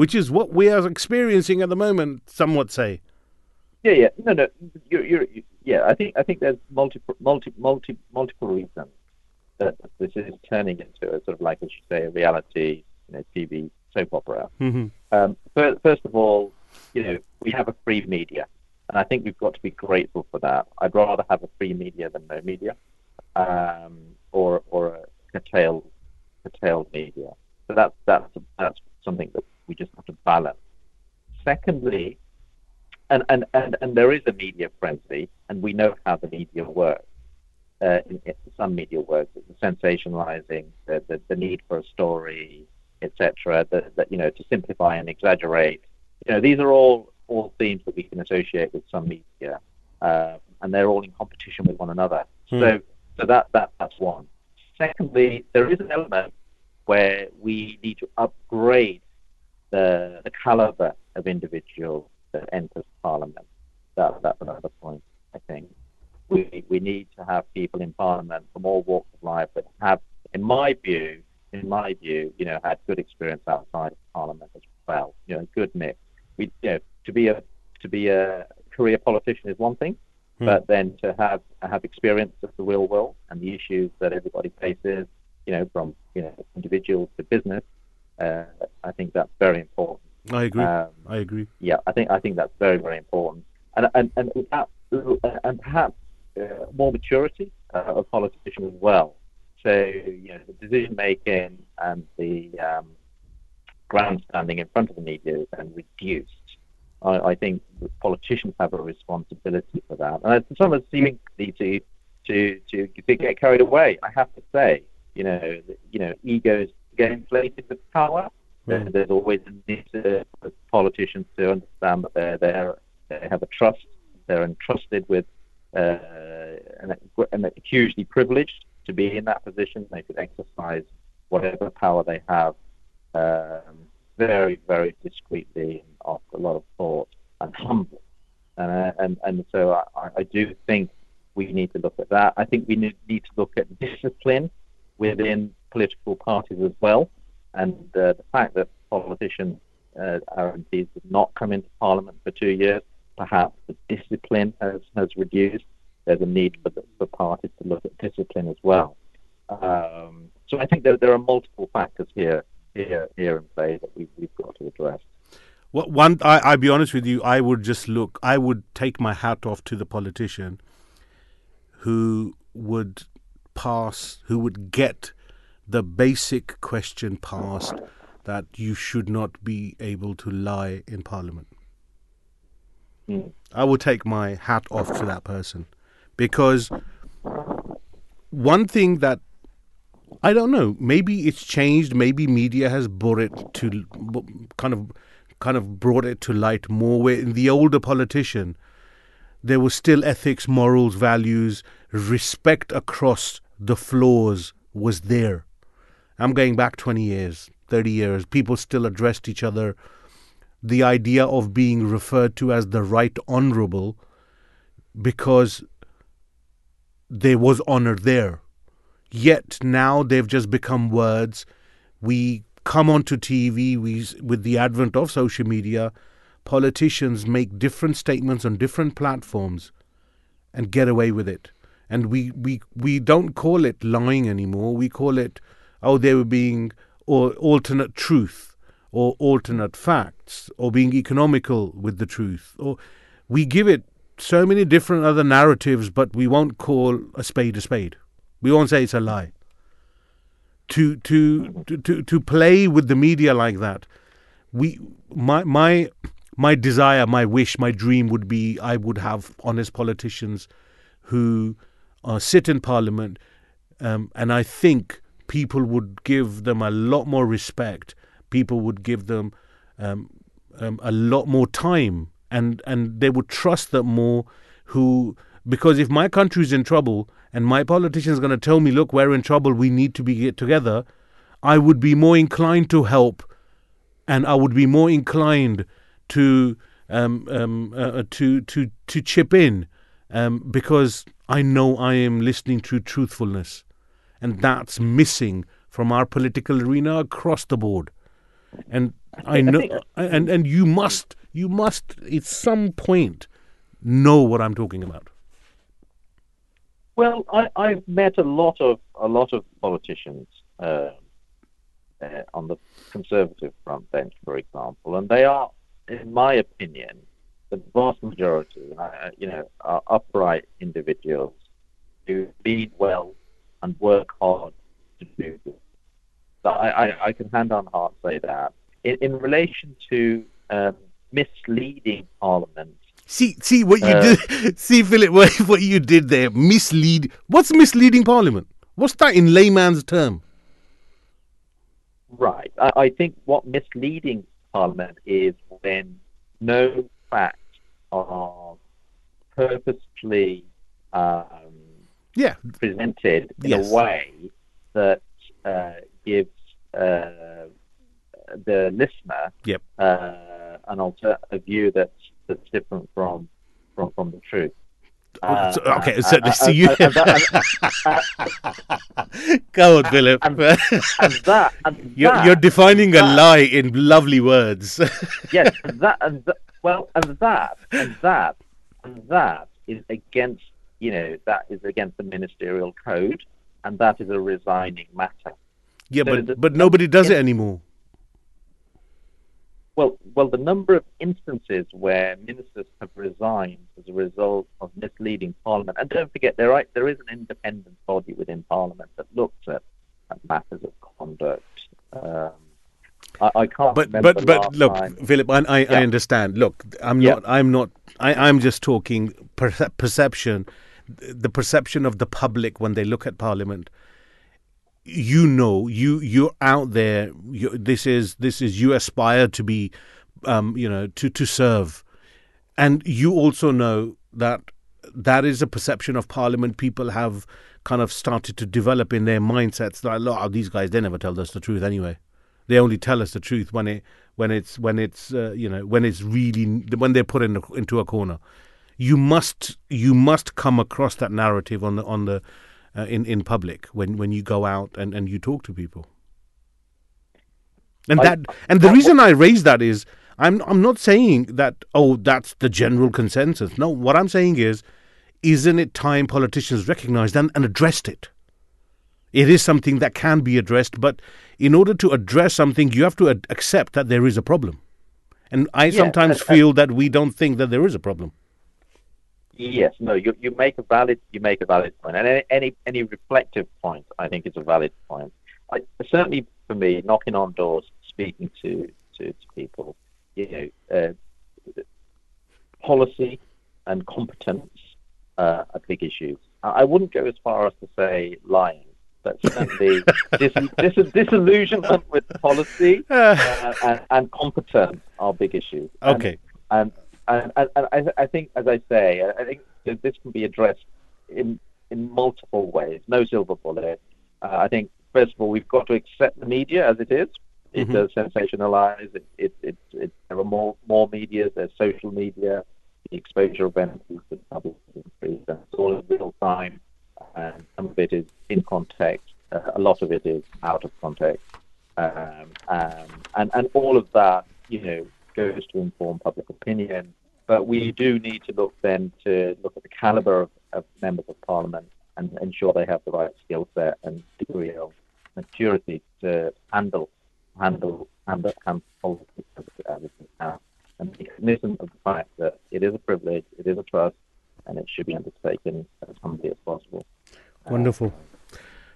which is what we are experiencing at the moment. Some would say. Yeah, yeah, no, no, you're, you're, you yeah. I think I think there's multiple, multi, multi, multiple reasons that this is turning into a sort of like, as you say, a reality, you know, TV soap opera. Mhm. Um, first, first of all, you know, we have a free media, and I think we've got to be grateful for that. I'd rather have a free media than no media, um, or or a curtailed curtailed media. So that's that's that's something that we just have to balance. Secondly, and and and, and there is a media frenzy, and we know how the media works. Uh, in, in some media works, the sensationalizing, the, the, the need for a story, etc. That, that you know to simplify and exaggerate. You know these are all all themes that we can associate with some media, uh, and they're all in competition with one another. Hmm. So so that that that's one. Secondly, there is an element where we need to upgrade the the caliber of individual that enters Parliament. That, that's another point, I think. We, we need to have people in Parliament from all walks of life that have, in my view, in my view, you know, had good experience outside of Parliament as well. You know, a good mix. We, you know, to be a to be a career politician is one thing, Hmm. but then to have have experience of the real world and the issues that everybody faces, you know, from you know individuals to business, uh, I think that's very important. I agree. Um, I agree. yeah, I think I think that's very very important, and and and that, and perhaps uh, more maturity uh, of politicians as well. So you know, the decision making and the um, grandstanding in front of the media is then reduced. I, I think politicians have a responsibility for that, and some are seeming to to to to get carried away. I have to say, you know, you know, egos get inflated with power. Mm. There's always a need for politicians to understand that they're there, they have a trust, they're entrusted with, uh, and, and hugely privileged to be in that position. They could exercise whatever power they have um, very, very discreetly and after a lot of thought and humble. And, uh, and, and so I, I- do think we need to look at that. I think we need, need to look at discipline within political parties as well. And uh, the fact that politicians, uh, MPs, have not come into Parliament for two years, perhaps the discipline has, has reduced. There's a need for, the, for parties to look at discipline as well. Um, so I think that there are multiple factors here here here in play that we've, we've got to address. What one? I, I'll be honest with you. I would just look. I would take my hat off to the politician who would pass, who would get the basic question passed that you should not be able to lie in Parliament. Mm. I would take my hat off to that person because one thing that I don't know, maybe it's changed, maybe media has brought it to kind of kind of brought it to light more where in the older politician there was still ethics, morals, values, respect across the floors was there. I'm going back 20 years, 30 years. People still addressed each other. the idea of being referred to as the right honorable because there was honor there. Yet now they've just become words. We come onto TV we, with the advent of social media. Politicians make different statements on different platforms and get away with it. And we, we, we don't call it lying anymore. We call it, oh, they were being or alternate truth or alternate facts or being economical with the truth. Or we give it so many different other narratives, but we won't call a spade a spade. We won't say it's a lie. To to to to, play with the media like that, we my my my desire, my wish, my dream would be I would have honest politicians who uh, sit in parliament, um, and I think people would give them a lot more respect. People would give them um, um, a lot more time, and and they would trust them more. Who because if my country is in trouble and my politician is going to tell me, look, we're in trouble, we need to be get together, I would be more inclined to help, and I would be more inclined to um, um, uh, to to to chip in um, because I know I am listening to truthfulness, and that's missing from our political arena across the board. And I know, and and you must you must at some point know what I'm talking about. Well, I, I've met a lot of a lot of politicians uh, uh, on the conservative front bench, for example, and they are, in my opinion, the vast majority, uh, you know, are upright individuals who lead well and work hard to do this. So I, I, I can hand on heart say that. In, in relation to um, misleading Parliament See, see what you Uh, did. See, Philip, what, what you did there. Mislead. What's misleading Parliament? What's that in layman's term? Right. I, I think what misleading Parliament is when no facts are purposefully um, Yeah, presented in Yes. a way that uh, gives uh, the listener Yep. uh, an alter a view that's that's different from from, from the truth. Uh, So- okay, so and- so you go on, Philip. and- and that and you're, that- you're defining a lie in lovely words. yes, and that and that, well, and that and that and that is against you know that is against the ministerial code, and that is a resigning matter. yeah, So but but nobody does it anymore. Well, well, the number of instances where ministers have resigned as a result of misleading Parliament, and don't forget there there is an independent body within Parliament that looks at, at matters of conduct. Um, I, I can't But remember but but look, time. Philip, I I, I understand. Look, I'm Yeah. not. I'm not. I, I'm just talking perce- perception, the perception of the public when they look at Parliament. You know, you you're out there. You, this is this is you aspire to be, um, you know, to to serve, and you also know that that is a perception of Parliament. People have kind of started to develop in their mindsets. Like, look, these guys they never tell us the truth anyway they only tell us the truth when it when it's when it's uh, you know when it's really when they're put in a, into a corner you must you must come across that narrative on the on the uh, in in public when when you go out and and you talk to people and I- that and the reason i raise that is i'm i'm not saying that oh that's the general consensus no what i'm saying is isn't it time politicians recognized and, and addressed it it is something that can be addressed, but in order to address something, you have to ad- accept that there is a problem. And I Yeah, sometimes and- and- feel that we don't think that there is a problem. Yes, no, you you make a valid you make a valid point, and any any, reflective point I think is a valid point. I, certainly for me, knocking on doors, speaking to to, to people, you know, uh, policy and competence uh, are big issues. I I wouldn't go as far as to say lying, but certainly dis- dis- disillusionment with policy uh, and, and competence are big issues. Okay. and and, and, and I, I think, as I say, I think this can be addressed in in multiple ways. No silver bullet. Uh, I think first of all we've got to accept the media as it is. It Mhm. does sensationalize. It it it, it there are more more media. There's social media. The exposure of entities to public increased, and it's all in real time. And some of it is in context. Uh, a lot of it is out of context. Um, um, and and all of that, you know, goes to inform public opinion. But we do need to look then to look at the caliber of, of members of parliament and ensure they have the right skill set and degree of maturity to handle handle handle, handle politics. And be cognizant of the fact that it is a privilege, it is a trust, and it should be undertaken as humbly as possible. Wonderful.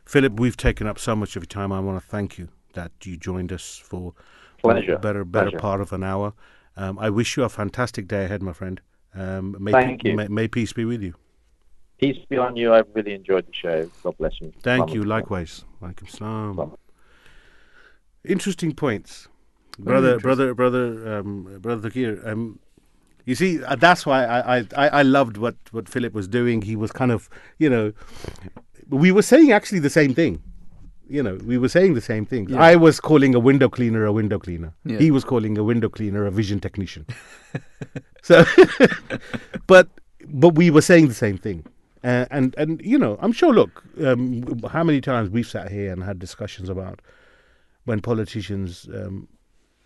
Philip, we've taken up so much of your time. I want to thank you that you joined us for Pleasure. a better, better Pleasure. part of an hour. Um, I wish you a fantastic day ahead, my friend. Um, may, Thank you. May, may peace be with you. Peace be on you. I've really enjoyed the show. God bless you. Thank Salaam you. alaikum. Likewise. Alaikum salam. Interesting points, brother, interesting. brother, brother, um, brother Tokir. Um, you see, uh, that's why I, I, I I loved what, what Philip was doing. He was kind of, you know, we were saying actually the same thing. You know, we were saying the same thing. Yeah. I was calling a window cleaner a window cleaner. Yeah. He was calling a window cleaner a vision technician. so, but but we were saying the same thing. Uh, and and you know, I'm sure. Look, um, how many times we've sat here and had discussions about when politicians, um,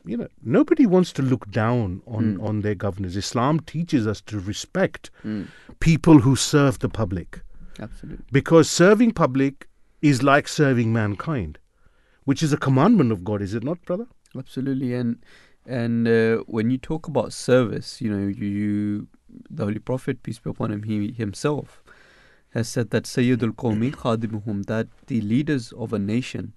you know, nobody wants to look down on Mm. on their governors. Islam teaches us to respect Mm, people who serve the public absolutely. because serving public is like serving mankind, which is a commandment of God, is it not, brother? Absolutely, and and uh, when you talk about service, you know, you, you the Holy Prophet peace be upon him, he himself has said that Sayyidul Qawmi khadimuhum, that the leaders of a nation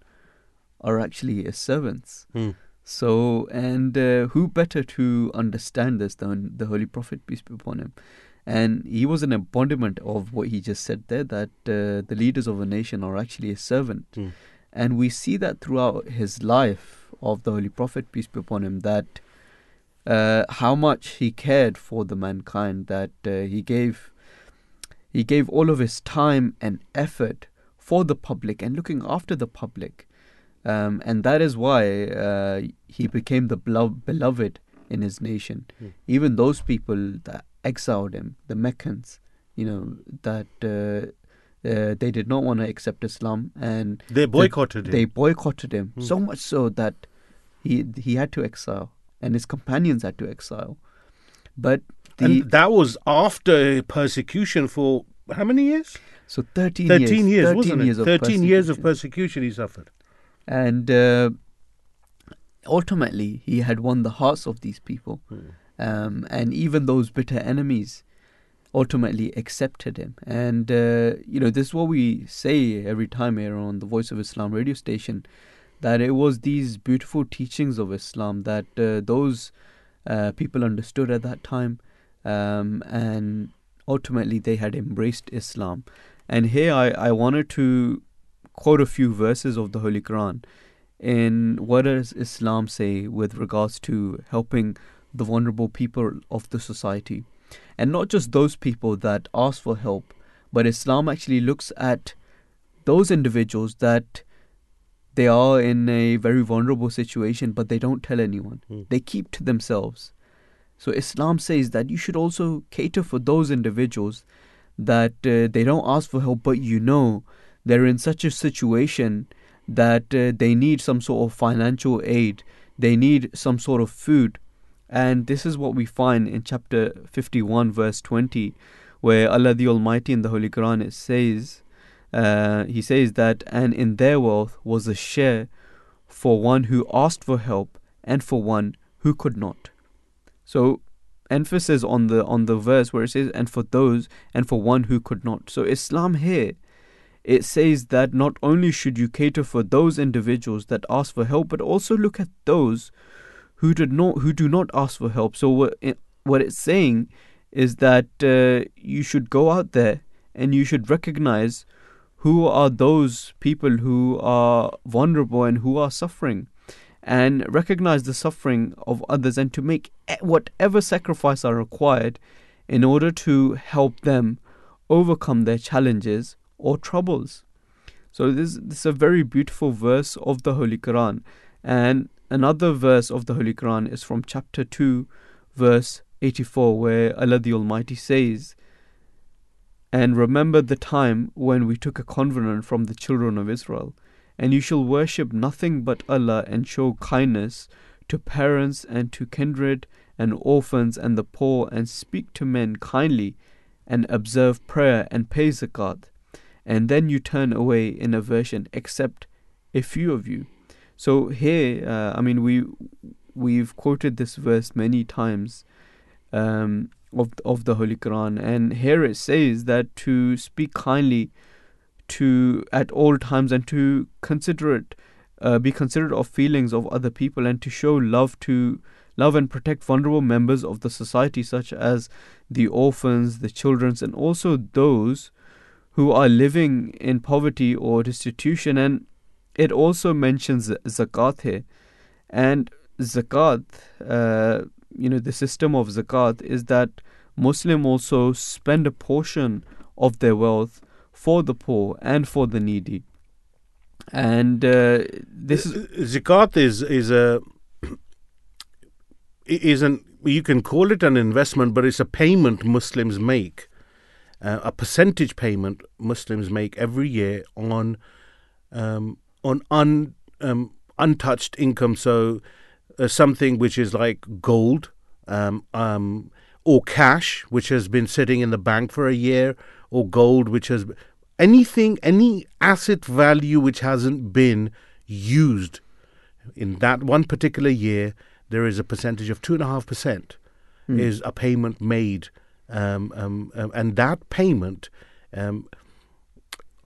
are actually his servants. Hmm. So, and uh, who better to understand this than the Holy Prophet peace be upon him? And he was an embodiment of what he just said there, that uh, the leaders of a nation are actually a servant. Hmm. And we see that throughout his life of the Holy Prophet, peace be upon him, that uh, how much he cared for the mankind, that uh, he gave he gave all of his time and effort for the public and looking after the public. Um, and that is why uh, he became the belo- beloved in his nation. Hmm. Even those people that exiled him, the Meccans, you know, that uh, uh, they did not want to accept Islam and They boycotted they him. They boycotted him Hmm. so much so that he he had to exile and his companions had to exile. But the and that was after persecution for how many years? so 13, 13 years, 13 wasn't years it? of 13 years of persecution. he suffered. and uh, ultimately he had won the hearts of these people um, and even those bitter enemies ultimately accepted him. And uh, you know this is what we say every time here on the voice of islam radio station that it was these beautiful teachings of islam that uh, those uh, people understood at that time. Um, and ultimately they had embraced islam. And here I, I wanted to quote a few verses of the holy quran in what does Islam say with regards to helping the vulnerable people of the society? And not just those people that ask for help, but Islam actually looks at those individuals that they are in a very vulnerable situation, but they don't tell anyone. Hmm. They keep to themselves. So Islam says that you should also cater for those individuals that uh, they don't ask for help, but you know they're in such a situation that uh, they need some sort of financial aid, they need some sort of food. And this is what we find in chapter 51, verse 20, where Allah the Almighty in the Holy Quran says, uh, He says that, and in their wealth was a share for one who asked for help and for one who could not. So, emphasis on the on the verse where it says, and for those and for one who could not. So, Islam here it says that not only should you cater for those individuals that ask for help, but also look at those who did not who do not ask for help. So what it, what it's saying is that uh, you should go out there and you should recognize who are those people who are vulnerable and who are suffering and recognize the suffering of others and to make whatever sacrifice are required in order to help them overcome their challenges or troubles. So this, this is a very beautiful verse of the Holy Quran, and another verse of the Holy Quran is from chapter 2, verse 84, where Allah the Almighty says, And remember the time when we took a covenant from the children of Israel, and you shall worship nothing but Allah and show kindness to parents and to kindred and orphans and the poor, and speak to men kindly, and observe prayer and pay zakat. And then you turn away in aversion, except a few of you. So here, uh, I mean, we we've quoted this verse many times um, of of the Holy Quran, and here it says that to speak kindly to at all times and to considerate, uh, be considerate of feelings of other people, and to show love to love and protect vulnerable members of the society, such as the orphans, the children, and also those who are living in poverty or destitution. And it also mentions zakat here. And zakat, uh, you know, the system of zakat is that Muslim also spend a portion of their wealth for the poor and for the needy. And uh, this is zakat is is a is an you can call it an investment, but it's a payment Muslims make, uh, a percentage payment Muslims make every year on um, on un, um, untouched income. So uh, something which is like gold um, um, or cash, which has been sitting in the bank for a year, or gold, which has anything, any asset value which hasn't been used in that one particular year there is a percentage of two and a half percent Hmm. is a payment made, um, um, um, and that payment.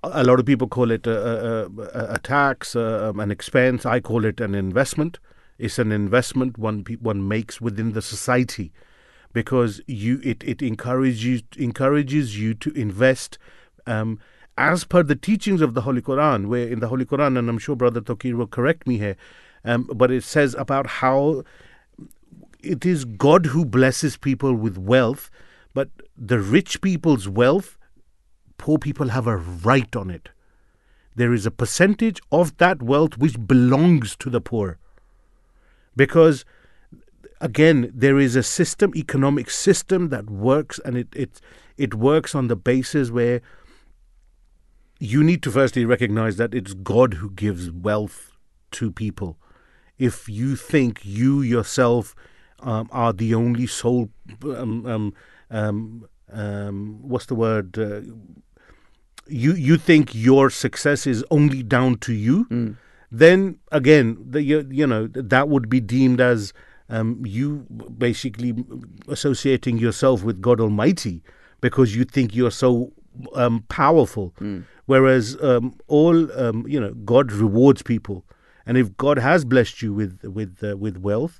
A lot of people call it a, a, a, tax, uh, um, an expense. I call it an investment. It's an investment one one makes within the society, because you it, it encourages encourages you to invest um, as per the teachings of the Holy Quran. Where in the Holy Quran, and I'm sure Brother Tokir will correct me here, um, but it says about how it is God who blesses people with wealth, but the rich people's wealth, poor people have a right on it. There is a percentage of that wealth which belongs to the poor. Because again, there is a system, economic system that works and it it, it works on the basis where you need to firstly recognize that it's God who gives wealth to people. If you think you yourself um, are the only sole, um, um, um, um, what's the word? Uh, you you think your success is only down to you, Mm. then again, the, you, you know that would be deemed as um, you basically associating yourself with God Almighty because you think you're so um, powerful. Mm. Whereas um, all um, you know, God rewards people, and if God has blessed you with with uh, with wealth,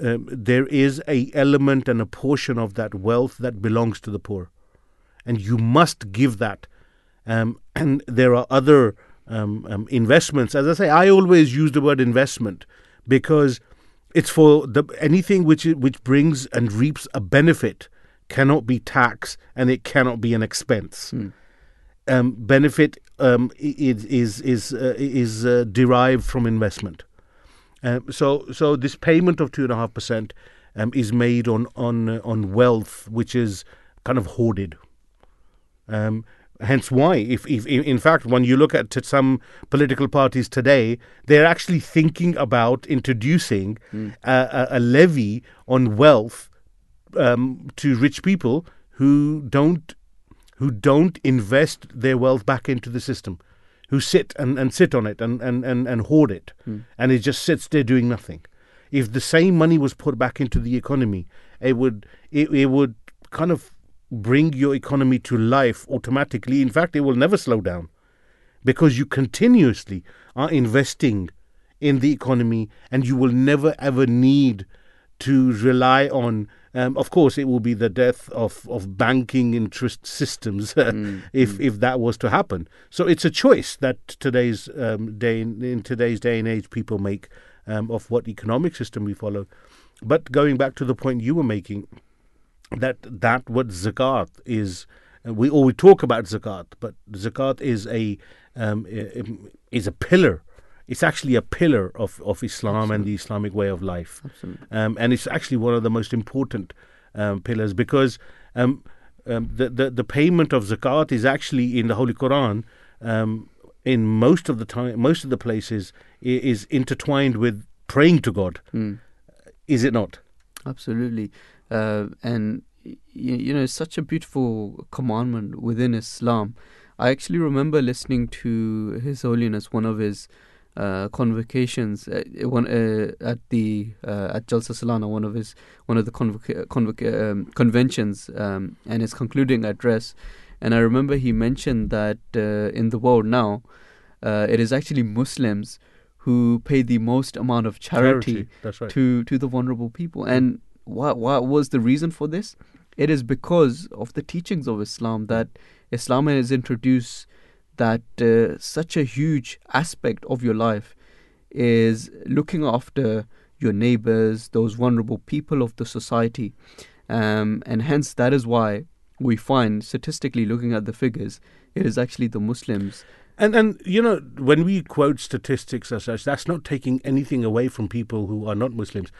um, there is a element and a portion of that wealth that belongs to the poor, and you must give that. Um, and there are other um, um, investments. As I say, I always use the word investment because it's for the anything which which brings and reaps a benefit cannot be tax and it cannot be an expense. Um, benefit um, is is is uh, is uh, derived from investment. Um, so so this payment of two and a half percent um, is made on on uh, on wealth which is kind of hoarded. Um, hence why, if, if in fact, when you look at some political parties today, they're actually thinking about introducing a, a, a levy on wealth um, to rich people who don't who don't invest their wealth back into the system, who sit and, and sit on it and, and, and, and hoard it, and it just sits there doing nothing. If the same money was put back into the economy, it would it, it would kind of bring your economy to life automatically. In fact, it will never slow down because you continuously are investing in the economy and you will never ever need to rely on um, of course it will be the death of, of banking interest systems if if that was to happen. So it's a choice that today's um, day in, in today's day and age people make um, of what economic system we follow. But going back to the point you were making that that what zakat is uh, we we talk about zakat but zakat is a um, is a pillar it's actually a pillar of, of Islam and the Islamic way of life. Absolutely. Um, and it's actually one of the most important um, pillars because um, um, the, the the payment of zakat is actually in the Holy Quran. Um, in most of the time, most of the places, is intertwined with praying to God. Mm. Is it not? Absolutely. Uh, and, y- you know, such a beautiful commandment within Islam. I actually remember listening to His Holiness, one of his uh, convocations uh, one, uh, at the uh, at Jalsa Salana, one of his one of the convoca- convoca- um, conventions, um, and his concluding address. And I remember he mentioned that uh, in the world now, uh, it is actually Muslims who pay the most amount of charity That's right. to to the vulnerable people. And what what was the reason for this? It is because of the teachings of Islam that Islam has introduced that uh, such a huge aspect of your life is looking after your neighbors, those vulnerable people of the society, um, and hence that is why we find statistically looking at the figures, it is actually the Muslims. And and you know when we quote statistics as such, that's not taking anything away from people who are not Muslims.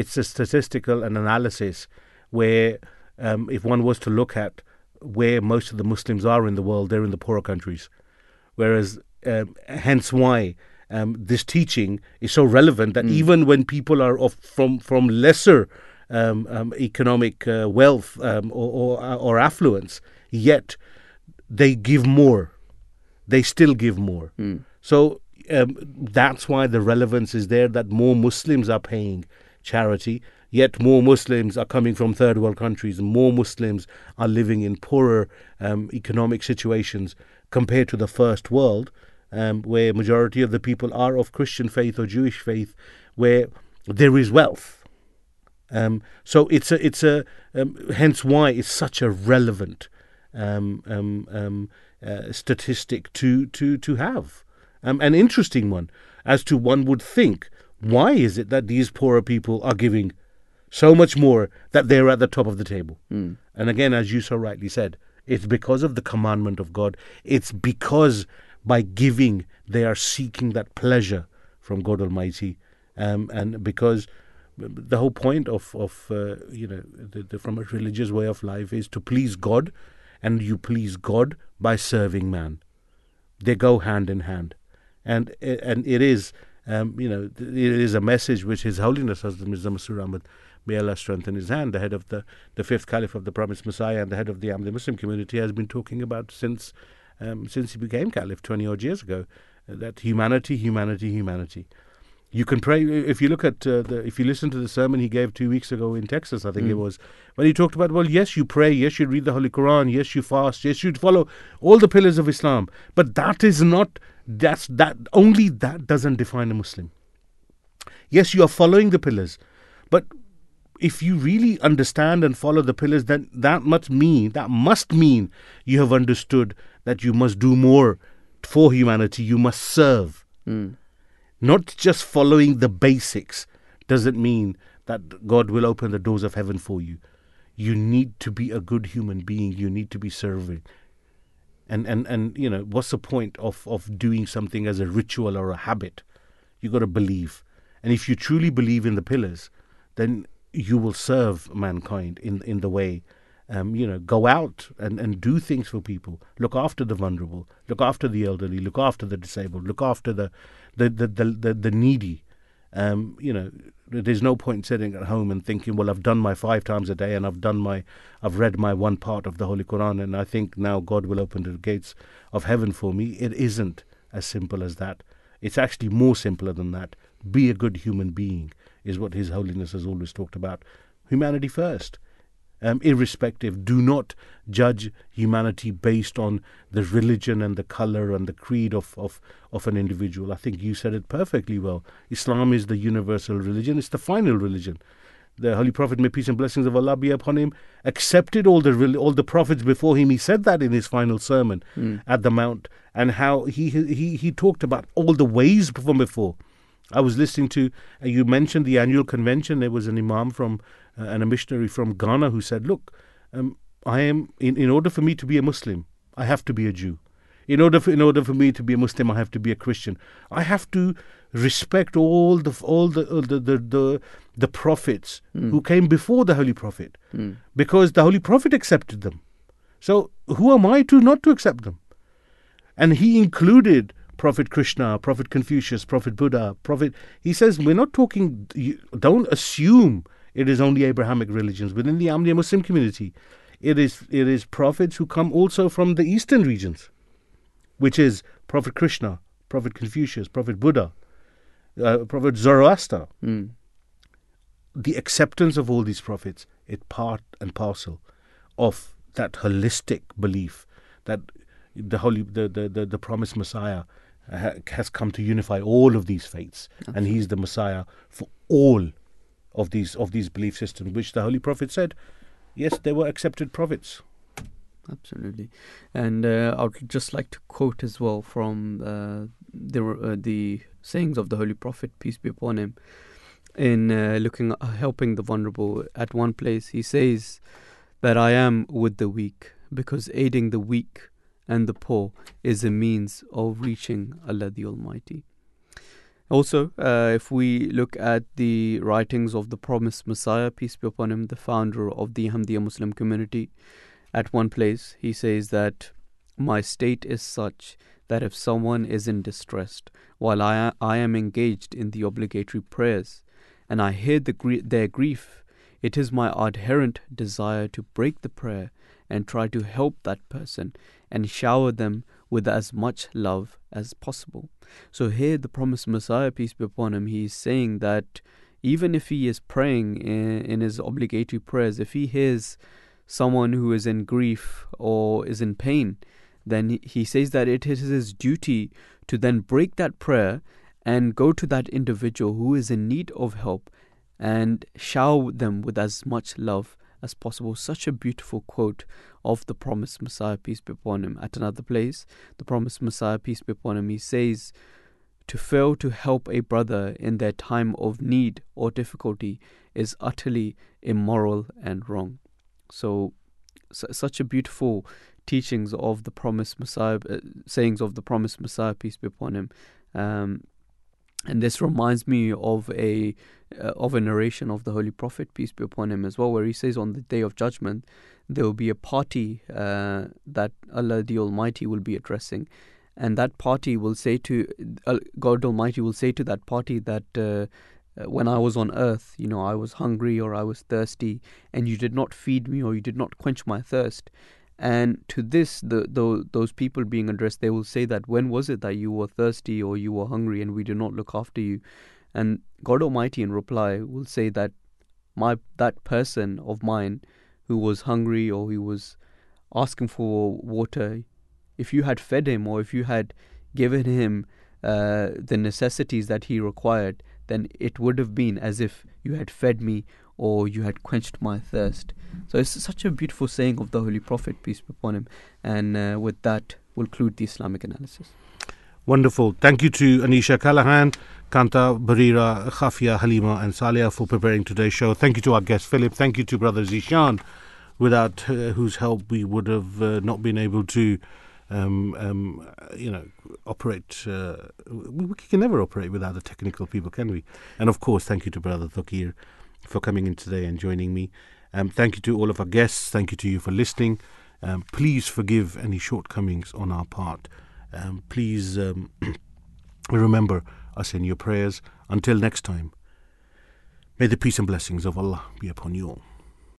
It's a statistical an analysis where, um, if one was to look at where most of the Muslims are in the world, they're in the poorer countries. Whereas, um, hence why um, this teaching is so relevant that even when people are of from from lesser um, um, economic uh, wealth um, or, or or affluence, yet they give more they still give more. So um, that's why the relevance is there that more Muslims are paying charity, yet more Muslims are coming from third world countries, more Muslims are living in poorer um, economic situations compared to the first world, um, where majority of the people are of Christian faith or Jewish faith, where there is wealth. Um, so it's a it's a um, hence why it's such a relevant um, um, uh, statistic to to to have, an interesting one as to one would think why is it that these poorer people are giving so much more that they're at the top of the table? And again, as you so rightly said, it's because of the commandment of God. It's because by giving they are seeking that pleasure from God Almighty, um, and because the whole point of of uh, you know the, the, from a religious way of life is to please God, and you please God by serving man. They go hand in hand, and and it is um, you know it is a message which His Holiness Hazrat Mirza Masroor Ahmad, may Allah strengthen his hand, the head of the the fifth Caliph of the Promised Messiah and the head of the Ahmadi Muslim community, has been talking about since um, since he became Caliph twenty odd years ago. uh, That humanity, humanity, humanity. You can pray if you look at uh, the if you listen to the sermon he gave two weeks ago in Texas, I think it was when he talked about well, yes, you pray, yes, you read the Holy Quran, yes, you fast, yes, you follow all the pillars of Islam, but that is not that's that only that doesn't define a Muslim. Yes, you are following the pillars, but if you really understand and follow the pillars, then that must mean that must mean you have understood that you must do more for humanity. You must serve hmm. not just following the basics doesn't mean that God will open the doors of heaven for you. You need to be a good human being. You need to be serving. And and and you know what's the point of of doing something as a ritual or a habit? You got to believe. And if you truly believe in the pillars, then you will serve mankind in in the way um, you know, go out and, and do things for people. Look after the vulnerable. Look after the elderly. Look after the disabled. Look after the the the the, the, the needy. Um, you know, there's no point sitting at home and thinking, well, I've done my five times a day and I've done my, I've read my one part of the Holy Quran and I think now God will open the gates of heaven for me. It isn't as simple as that. It's actually more simpler than that. Be a good human being is what His Holiness has always talked about. Humanity first um, irrespective. Do not judge humanity based on the religion and the color and the creed of, of, of an individual. I think you said it perfectly well. Islam is the universal religion, it's the final religion. The Holy Prophet, may peace and blessings of Allah be upon him, accepted all the all the prophets before him. He said that in his final sermon at the Mount, and how he he he talked about all the ways from before. I was listening to, uh, you mentioned the annual convention. There was an imam from uh, and a missionary from Ghana who said, Look, um, I am, in, in order for me to be a Muslim, I have to be a Jew. In order for in order for me to be a Muslim, I have to be a Christian. I have to respect all the all the all the, the the the prophets who came before the Holy Prophet, Mm. because the Holy Prophet accepted them. So who am I to not to accept them? And he included Prophet Krishna, Prophet Confucius, Prophet Buddha, Prophet. He says we're not talking. Don't assume it is only Abrahamic religions within the Ahmadiyya Muslim community. It is it is prophets who come also from the eastern regions, which is Prophet Krishna, Prophet Confucius, Prophet Buddha, uh, Prophet Zoroaster. Mm. The acceptance of all these prophets is part and parcel of that holistic belief that the holy the the, the, the promised Messiah ha- has come to unify all of these faiths, and he's the Messiah for all of these of these belief systems, which the Holy Prophet said, yes, they were accepted prophets. Absolutely, and uh, I would just like to quote as well from uh, the uh, the sayings of the Holy Prophet, peace be upon him, in uh, looking at helping the vulnerable. At one place, he says that I am with the weak because aiding the weak and the poor is a means of reaching Allah the Almighty. Also, uh, if we look at the writings of the promised Messiah, peace be upon him, the founder of the Ahmadiyya Muslim community, at one place he says that my state is such that if someone is in distress while I, I am engaged in the obligatory prayers and I hear the grie- their grief, it is my adherent desire to break the prayer and try to help that person and shower them with as much love as possible. So here the promised Messiah, peace be upon him, he is saying that even if he is praying in, in his obligatory prayers, if he hears someone who is in grief or is in pain, then he- he says that it is his duty to then break that prayer and go to that individual who is in need of help and shower them with as much love as possible. Such a beautiful quote of the promised Messiah, peace be upon him. At another place, the promised Messiah, peace be upon him, he says, To fail to help a brother in their time of need or difficulty is utterly immoral and wrong. So, su- such a beautiful teachings of the promised Messiah, uh, sayings of the promised Messiah, peace be upon him. Um, and this reminds me of a uh, of a narration of the Holy Prophet, peace be upon him, as well, where he says, "On the day of judgment, there will be a party uh, that Allah the Almighty will be addressing, and that party will say to uh, God Almighty will say to that party that." Uh, uh, when I was on earth, you know, I was hungry or I was thirsty, and you did not feed me or you did not quench my thirst. And to this, the, the those people being addressed, they will say that when was it that you were thirsty or you were hungry and we did not look after you? And God Almighty in reply will say that my that person of mine who was hungry or who was asking for water, if you had fed him or if you had given him uh, the necessities that he required, then it would have been as if you had fed me or you had quenched my thirst. So it's such a beautiful saying of the Holy Prophet, peace be upon him. And uh, with that, we'll conclude the Islamic analysis. Wonderful. Thank you to Anisha Callahan, Kanta, Barira, Khafia, Halima, and Salia for preparing today's show. Thank you to our guest Philip. Thank you to Brother Zishan, without uh, whose help we would have uh, not been able to, um, um, you know, operate. Uh, we, we can never operate without the technical people, can we? And of course, thank you to Brother Tokir for coming in today and joining me. Um, thank you to all of our guests. Thank you to you for listening. Um, please forgive any shortcomings on our part. Um, please um, remember us in your prayers. Until next time, may the peace and blessings of Allah be upon you all.